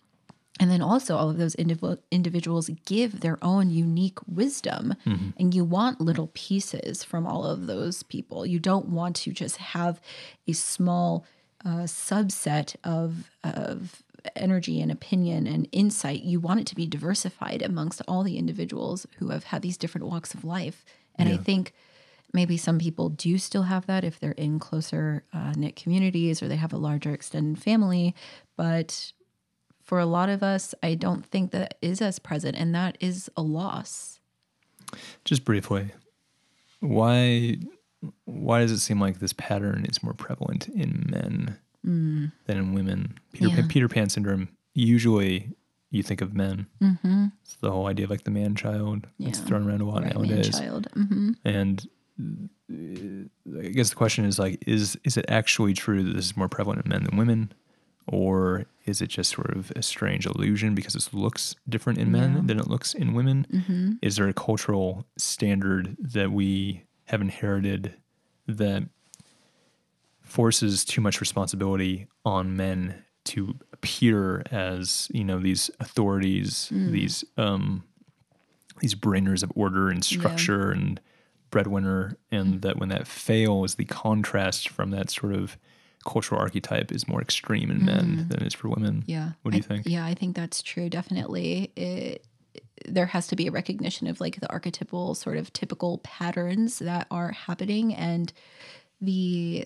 And then also all of those indiv- individuals give their own unique wisdom and you want little pieces from all of those people. You don't want to just have a small uh, subset of of energy and opinion and insight you want it to be diversified amongst all the individuals who have had these different walks of life. And i think maybe some people do still have that if they're in closer uh, knit communities or they have a larger extended family. But for a lot of us i don't think that is as present and that is a loss. Just briefly, why why does it seem like this pattern is more prevalent in men than in women? Peter Yeah. Pan, Peter Pan syndrome. Usually, you think of men. Mm-hmm. It's the whole idea of like the man child. It's Yeah. thrown around a lot right nowadays. child hmm And uh, I guess the question is like, is is it actually true that this is more prevalent in men than women, or is it just sort of a strange illusion because it looks different in men Yeah. than it looks in women? Is there a cultural standard that we have inherited that forces too much responsibility on men to appear as you know these authorities, mm. these um, these bringers of order and structure and breadwinner, and mm. that when that fails, the contrast from that sort of cultural archetype is more extreme in men mm. than it is for women. Yeah. What do you I- think? Yeah, I think that's true. Definitely. It, there has to be a recognition of like the archetypal sort of typical patterns that are happening and the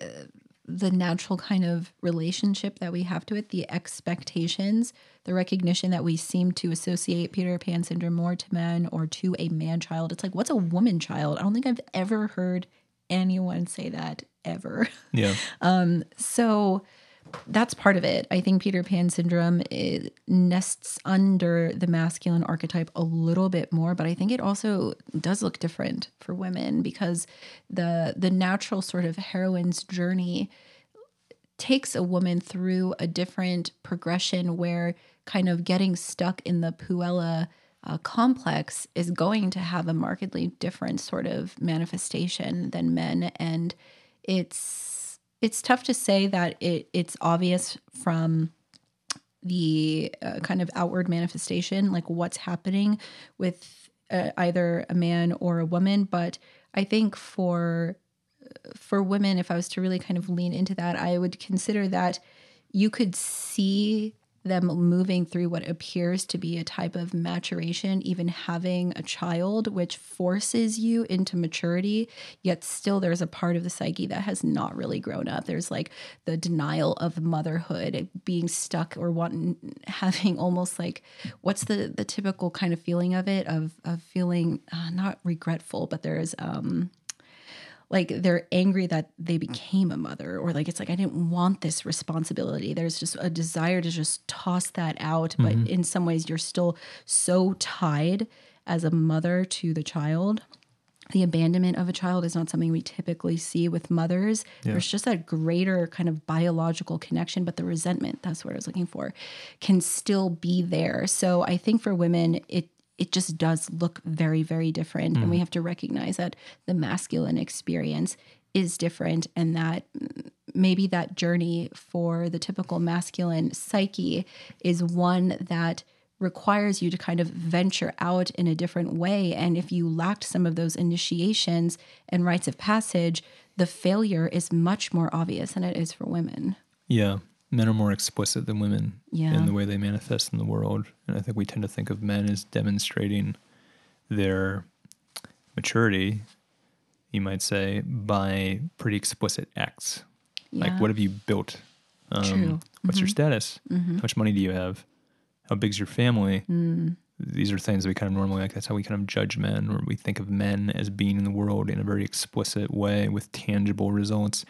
the natural kind of relationship that we have to it, the expectations, the recognition that we seem to associate Peter Pan syndrome more to men or to a man child. It's like, what's a woman child? I don't think I've ever heard anyone say that ever. Yeah. [laughs] um, So that's part of it. I think Peter Pan syndrome nests under the masculine archetype a little bit more, but I think it also does look different for women because the the natural sort of heroine's journey takes a woman through a different progression where kind of getting stuck in the Puella uh, complex is going to have a markedly different sort of manifestation than men and it's it's tough to say that it it's obvious from the uh, kind of outward manifestation like what's happening with uh, either a man or a woman. But i think for for women, if I was to really kind of lean into that, I would consider that you could see them moving through what appears to be a type of maturation, even having a child, which forces you into maturity. Yet still, there's a part of the psyche that has not really grown up. There's like the denial of motherhood, being stuck or wanting, [laughs] having almost like what's the the typical kind of feeling of it of of feeling uh, not regretful, but there's um like they're angry that they mm. became a mother or like it's like i didn't want this responsibility. There's just a desire to just toss that out but mm-hmm. in some ways you're still so tied as a mother to the child. The abandonment of a child is not something we typically see with mothers. There's just that greater kind of biological connection, but the resentment, that's what I was looking for, can still be there. So I think for women, it it just does look very, very different. And we mm. have to recognize that the masculine experience is different and that maybe that journey for the typical masculine psyche is one that requires you to kind of venture out in a different way. And if you lacked some of those initiations and rites of passage, the failure is much more obvious than it is for women. Yeah. Men are more explicit than women Yeah. in the way they manifest in the world. And I think we tend to think of men as demonstrating their maturity, you might say, by pretty explicit acts. Yeah. Like, what have you built? Um, True. What's your status? How much money do you have? How big's your family? Mm. These are things that we kind of normally like. That's how we kind of judge men, or we think of men as being in the world in a very explicit way with tangible results.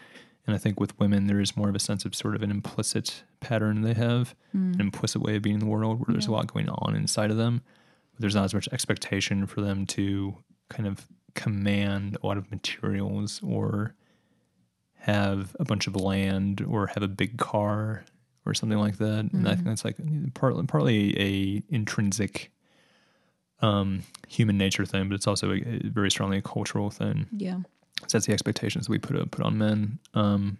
And I think with women, there is more of a sense of sort of an implicit pattern they have, an implicit way of being in the world where there's a lot going on inside of them. But there's not as much expectation for them to kind of command a lot of materials or have a bunch of land or have a big car or something like that. And I think that's like partly partly a intrinsic um, human nature thing, but it's also a, a very strongly a cultural thing. Yeah. That's the expectations that we put uh, put on men. Um,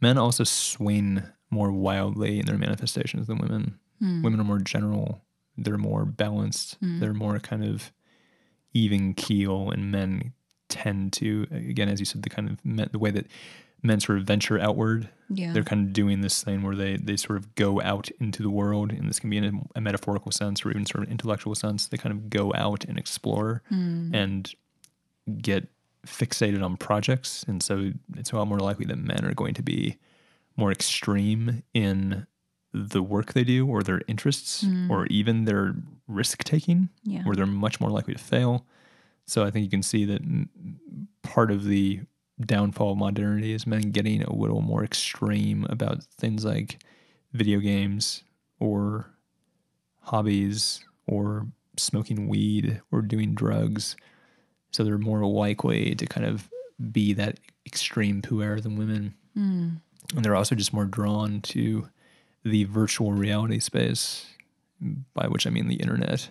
men also swing more wildly in their manifestations than women. Hmm. Women are more general. They're more balanced. Hmm. They're more kind of even keel, and men tend to, again, as you said, the kind of men, the way that men sort of venture outward. Yeah. They're kind of doing this thing where they they sort of go out into the world, and this can be in a, a metaphorical sense or even sort of intellectual sense. They kind of go out and explore hmm. and get fixated on projects, and so it's a lot more likely that men are going to be more extreme in the work they do or their interests mm. or even their risk taking, Yeah. where they're much more likely to fail. So I think you can see that part of the downfall of modernity is men getting a little more extreme about things like video games or hobbies or smoking weed or doing drugs. So they're more likely to kind of be that extreme puer than women. Hmm. And they're also just more drawn to the virtual reality space, by which I mean the internet.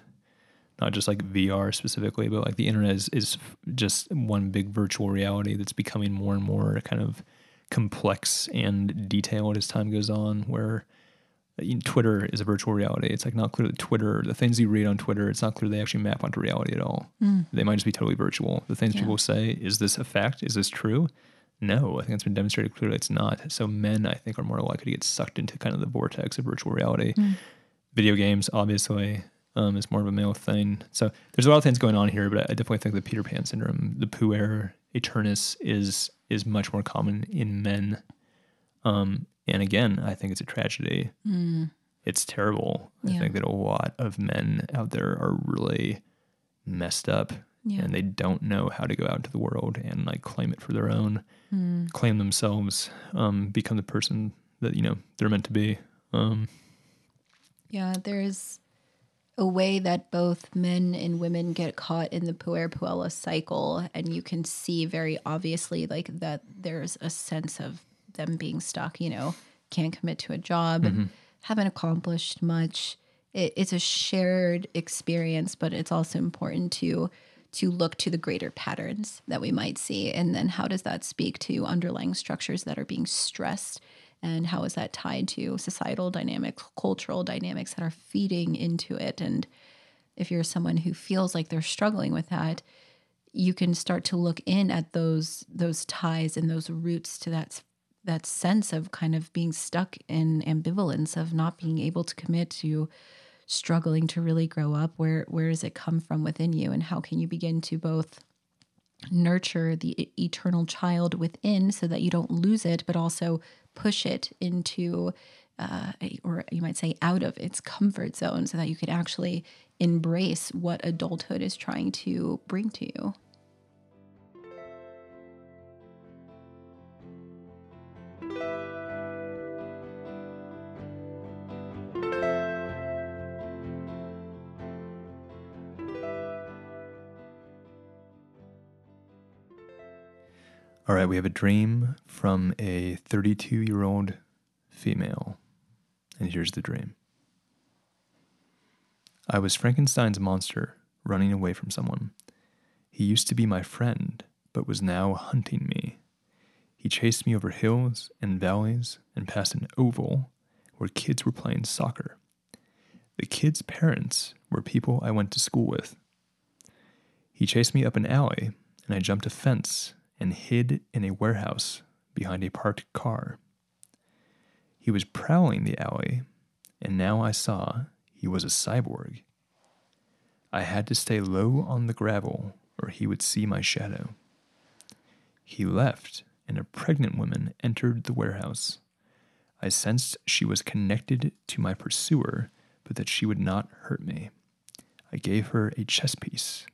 Not just like VR specifically, but like the internet is, is just one big virtual reality that's becoming more and more kind of complex and detailed as time goes on. Where Twitter is a virtual reality. It's like not clear that Twitter, the things you read on Twitter, it's not clear they actually map onto reality at all. They might just be totally virtual. The things Yeah. people say, is this a fact? Is this true? No, I think it's been demonstrated clearly it's not. So men, I think, are more likely to get sucked into kind of the vortex of virtual reality. Video games, obviously, um, is more of a male thing. So there's a lot of things going on here, but I definitely think the Peter Pan syndrome, the puer aeternus, is is much more common in men. Um, and again, I think it's a tragedy. It's terrible. I think that a lot of men out there are really messed up Yeah. and they don't know how to go out into the world and like claim it for their own, Hmm. claim themselves, um, become the person that you know they're meant to be. Um, Yeah, there's a way that both men and women get caught in the puer puella cycle, and you can see very obviously like that there's a sense of them being stuck. You know, can't commit to a job, mm-hmm. haven't accomplished much. It, it's a shared experience, but it's also important to to look to the greater patterns that we might see, and then how does that speak to underlying structures that are being stressed and how is that tied to societal dynamics, cultural dynamics that are feeding into it? And if you're someone who feels like they're struggling with that, you can start to look in at those those ties and those roots to that that sense of kind of being stuck in ambivalence of not being able to commit to struggling to really grow up where where does it come from within you and how can you begin to both nurture the eternal child within so that you don't lose it, but also push it into, uh, or you might say, out of its comfort zone so that you could actually embrace what adulthood is trying to bring to you. All right, we have a dream from a 32 year old female. And here's the dream I was Frankenstein's monster running away from someone. He used to be my friend, but was now hunting me. He chased me over hills and valleys and past an oval where kids were playing soccer. The kids' parents were people I went to school with. He chased me up an alley, and I jumped a fence and hid in a warehouse behind a parked car. He was prowling the alley, and now I saw he was a cyborg. I had to stay low on the gravel, or he would see my shadow. He left, and a pregnant woman entered the warehouse. I sensed she was connected to my pursuer, but that she would not hurt me. I gave her a chess piece,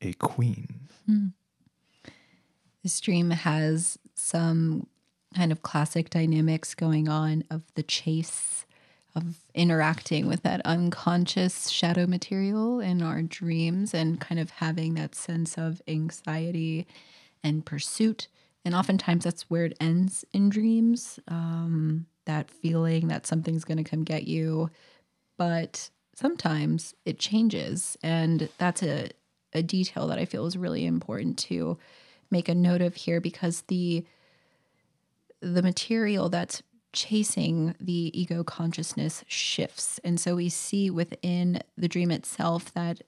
a queen. Hmm. This dream has some kind of classic dynamics going on of the chase, of interacting with that unconscious shadow material in our dreams and kind of having that sense of anxiety and pursuit. And oftentimes that's where it ends in dreams um, that feeling that something's going to come get you. But sometimes it changes. And that's a, a detail that I feel is really important to make a note of here because the the material that's chasing the ego consciousness shifts. And so we see within the dream itself that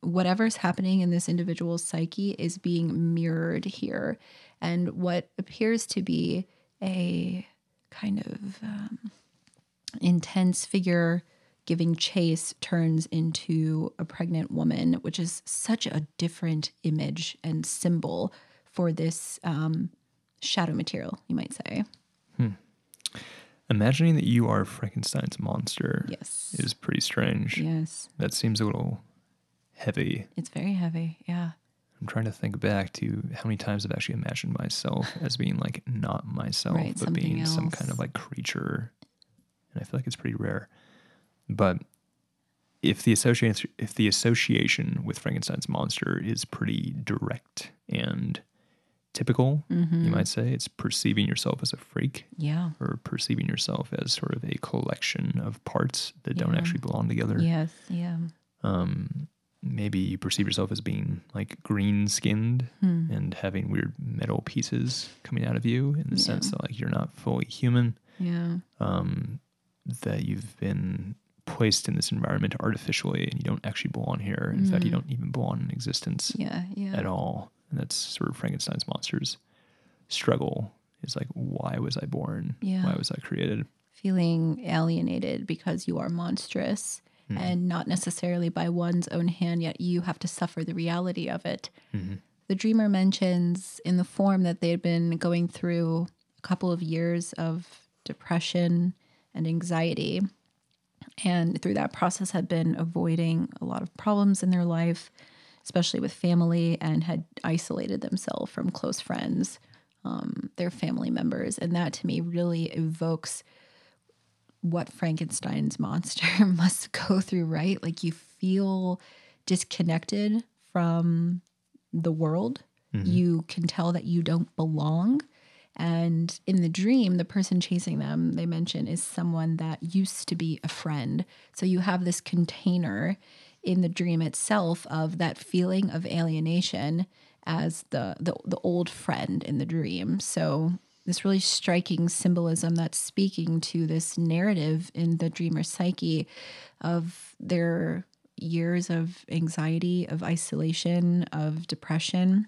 whatever's happening in this individual's psyche is being mirrored here. And what appears to be a kind of um, intense figure giving chase turns into a pregnant woman, which is such a different image and symbol for this um, shadow material, you might say. Imagining that you are Frankenstein's monster Yes. is pretty strange. Yes. That seems a little heavy. It's very heavy. Yeah. I'm trying to think back to how many times I've actually imagined myself as being like not myself, Right, but being some kind of like creature. And I feel like it's pretty rare. But if the association if the association with Frankenstein's monster is pretty direct and typical, Mm-hmm. you might say, it's perceiving yourself as a freak Yeah. or perceiving yourself as sort of a collection of parts that don't actually belong together. Yes. Yeah. Um, maybe you perceive yourself as being like green skinned Hmm. and having weird metal pieces coming out of you in the Yeah. sense that like you're not fully human. Yeah. Um, that you've been placed in this environment artificially and you don't actually belong here. In fact, you Mm. don't even belong in existence Yeah. Yeah. at all. And that's sort of Frankenstein's monster's struggle is like, why was I born? Yeah. Why was I created? Feeling alienated because you are monstrous Hmm. and not necessarily by one's own hand, yet you have to suffer the reality of it. Mhm. The dreamer mentions in the form that they had been going through a couple of years of depression and anxiety. And through that process, had been avoiding a lot of problems in their life, especially with family, and had isolated themselves from close friends, um, their family members. And that to me really evokes what Frankenstein's monster [laughs] must go through, right? Like you feel disconnected from the world. You can tell that you don't belong. And in the dream, the person chasing them, they mention, is someone that used to be a friend. So you have this container in the dream itself of that feeling of alienation as the the, the old friend in the dream. So this really striking symbolism that's speaking to this narrative in the dreamer psyche of their years of anxiety, of isolation, of depression,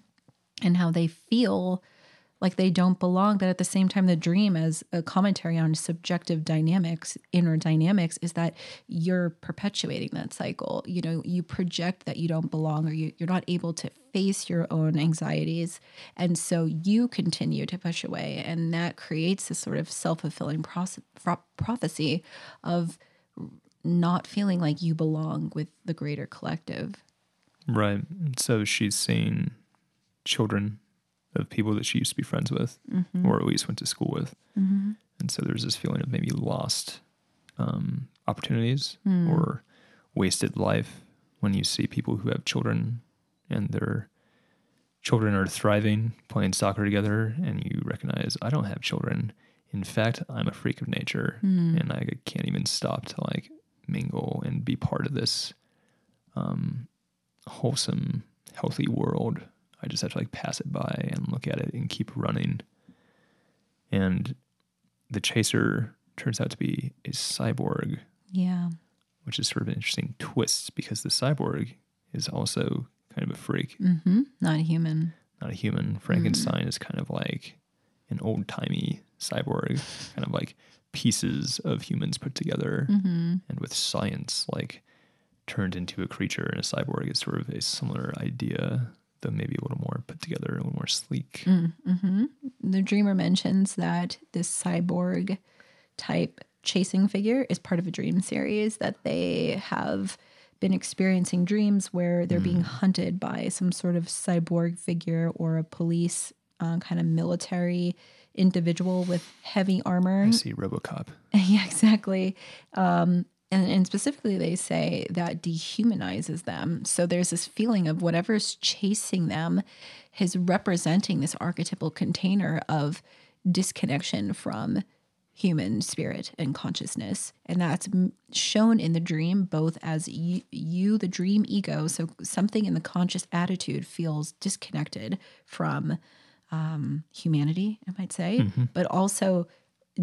and how they feel like they don't belong. But at the same time, the dream, as a commentary on subjective dynamics, inner dynamics, is that you're perpetuating that cycle. You know, you project that you don't belong or you, you're not able to face your own anxieties. And so you continue to push away. And that creates this sort of self fulfilling prophecy of not feeling like you belong with the greater collective. Right. So she's seeing children of people that she used to be friends with, Mm-hmm. or at least went to school with. And so there's this feeling of maybe lost um, opportunities Hmm. or wasted life when you see people who have children and they're children are thriving, playing soccer together, and you recognize, I don't have children. In fact, I'm a freak of nature and I can't even stop to like mingle and be part of this um, wholesome, healthy world. I just have to like pass it by and look at it and keep running. And the chaser turns out to be a cyborg, Yeah. which is sort of an interesting twist because the cyborg is also kind of a freak, Mm-hmm. Not a human. not a human. Frankenstein is kind of like an old timey cyborg, kind of like pieces of humans put together Mm-hmm. and with science like turned into a creature and a cyborg is sort of a similar idea though maybe a little more put together a little more sleek Mm-hmm. The dreamer mentions that this cyborg type chasing figure is part of a dream series that they have been experiencing dreams where they're being hunted by some sort of cyborg figure or a police uh, kind of military individual with heavy armor. i see robocop [laughs] yeah, exactly. Um, and, and specifically, they say that dehumanizes them. So there's this feeling of whatever's chasing them is representing this archetypal container of disconnection from human spirit and consciousness. And that's shown in the dream both as you, you, the dream ego, so something in the conscious attitude feels disconnected from um, humanity, I might say, but also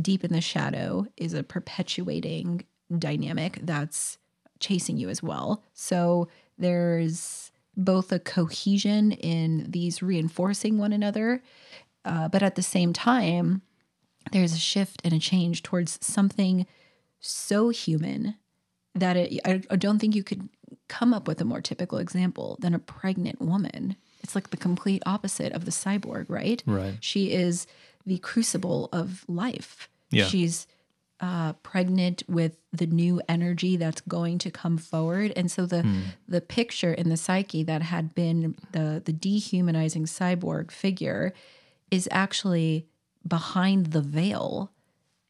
deep in the shadow is a perpetuating dynamic that's chasing you as well. So there's both a cohesion in these reinforcing one another, uh, but at the same time, there's a shift and a change towards something so human that it, I, I don't think you could come up with a more typical example than a pregnant woman. It's like the complete opposite of the cyborg, right? Right. She is the crucible of life. Yeah. She's uh, pregnant with the new energy that's going to come forward, and so the the picture in the psyche that had been the the dehumanizing cyborg figure is actually behind the veil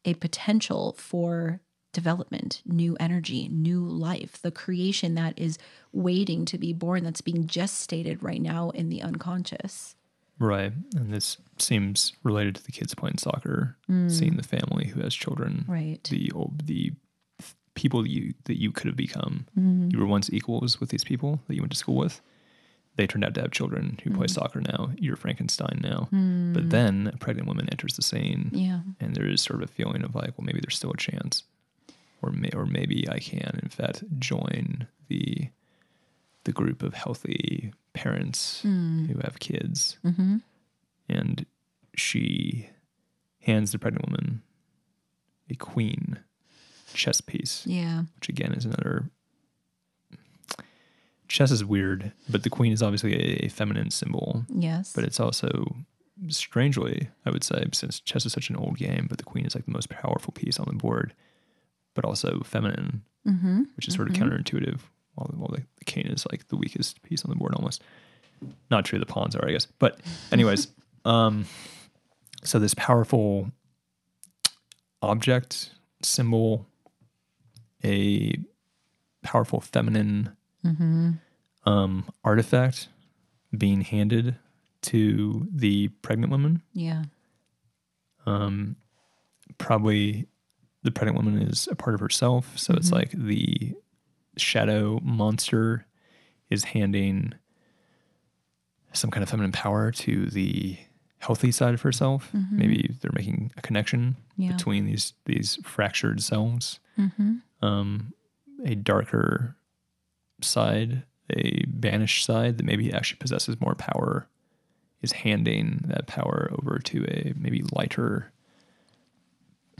a potential for development, new energy, new life, the creation that is waiting to be born, that's being gestated right now in the unconscious. Right. And this seems related to the kids playing soccer seeing the family who has children Right. the old the people that you that you could have become. Mm-hmm. you were once equals with these people that you went to school with. They turned out to have children who play Mm-hmm. soccer now. You're frankenstein now. But then a pregnant woman enters the scene. Yeah. and there is sort of a feeling of like, well, maybe there's still a chance, or may, or maybe I can, in fact, join the the group of healthy parents who have kids. Mm-hmm. And she hands the pregnant woman a queen chess piece, Yeah. which again is another. Chess is weird, but the queen is obviously a, a feminine symbol Yes. but it's also strangely, I would say, since chess is such an old game, but the queen is like the most powerful piece on the board, but also feminine, mm-hmm. which is sort of counterintuitive. While, while the, the king is like the weakest piece on the board, almost. Not true. The pawns are, I guess. But, [laughs] anyways, um, so this powerful object symbol, a powerful feminine Mm-hmm. um, artifact being handed to the pregnant woman. Yeah. Um, probably the pregnant woman is a part of herself. So it's like the shadow monster is handing some kind of feminine power to the healthy side of herself. Maybe they're making a connection Yeah. between these these fractured selves. Mm-hmm. Um, a darker side, a banished side that maybe actually possesses more power, is handing that power over to a maybe lighter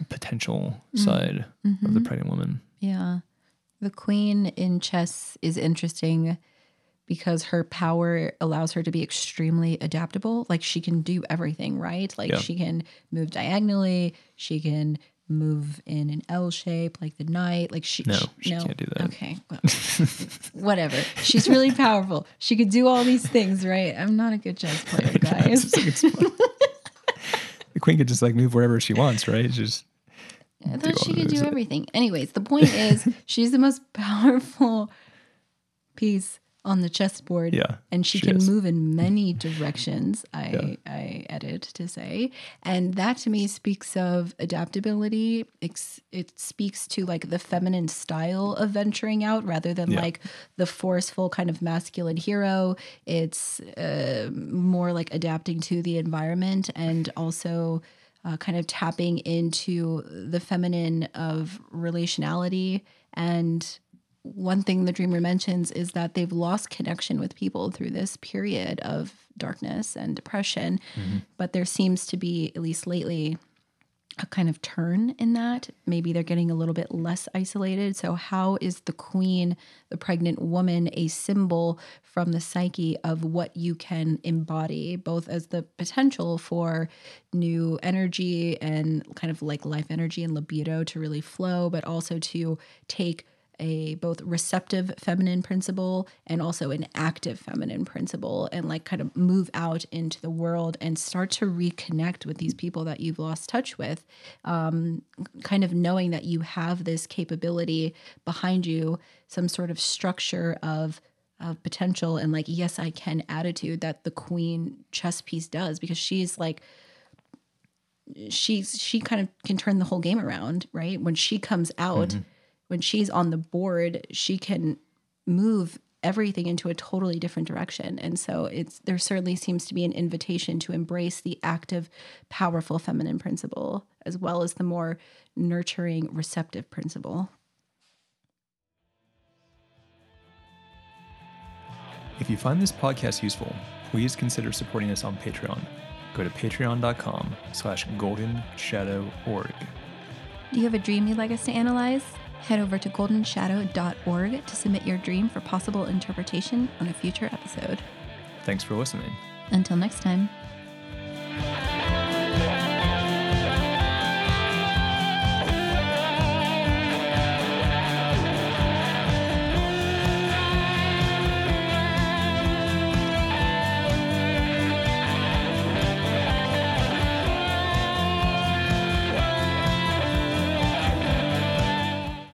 potential side of the pregnant woman. Yeah. The queen in chess is interesting because her power allows her to be extremely adaptable. Like she can do everything, right? Like Yeah. she can move diagonally, she can move in an L shape like the knight. Like she No, sh- she can't do that. Okay. Well, [laughs] whatever. She's really powerful. She could do all these things, right? I'm not a good chess player, [laughs] guys. It's- it's fun. the queen could just like move wherever she wants, right? Just I thought she could do everything. Anyways, the point is [laughs] she's the most powerful piece on the chessboard. Yeah, And she, she can is. move in many directions, I Yeah. I edit to say. And that to me speaks of adaptability. It's, it speaks to like the feminine style of venturing out rather than Yeah. like the forceful kind of masculine hero. It's uh, more like adapting to the environment and also uh, kind of tapping into the feminine of relationality and one thing the dreamer mentions is that they've lost connection with people through this period of darkness and depression. But there seems to be, at least lately, a kind of turn in that. Maybe they're getting a little bit less isolated. So, how is the queen, the pregnant woman, a symbol from the psyche of what you can embody, both as the potential for new energy and kind of like life energy and libido to really flow, but also to take a both receptive feminine principle and also an active feminine principle and like kind of move out into the world and start to reconnect with these people that you've lost touch with um, kind of knowing that you have this capability behind you some sort of structure of of potential and like yes i can attitude that the queen chess piece does because she's like she's she kind of can turn the whole game around right? When she comes out when she's on the board she can move everything into a totally different direction and so it's there certainly seems to be an invitation to embrace the active powerful feminine principle as well as the more nurturing receptive principle If you find this podcast useful, please consider supporting us on Patreon. Go to patreon.com slash golden shadow org. do you have a dream you'd like us to analyze Head over to goldenshadow.org to submit your dream for possible interpretation on a future episode. Thanks for listening. Until next time.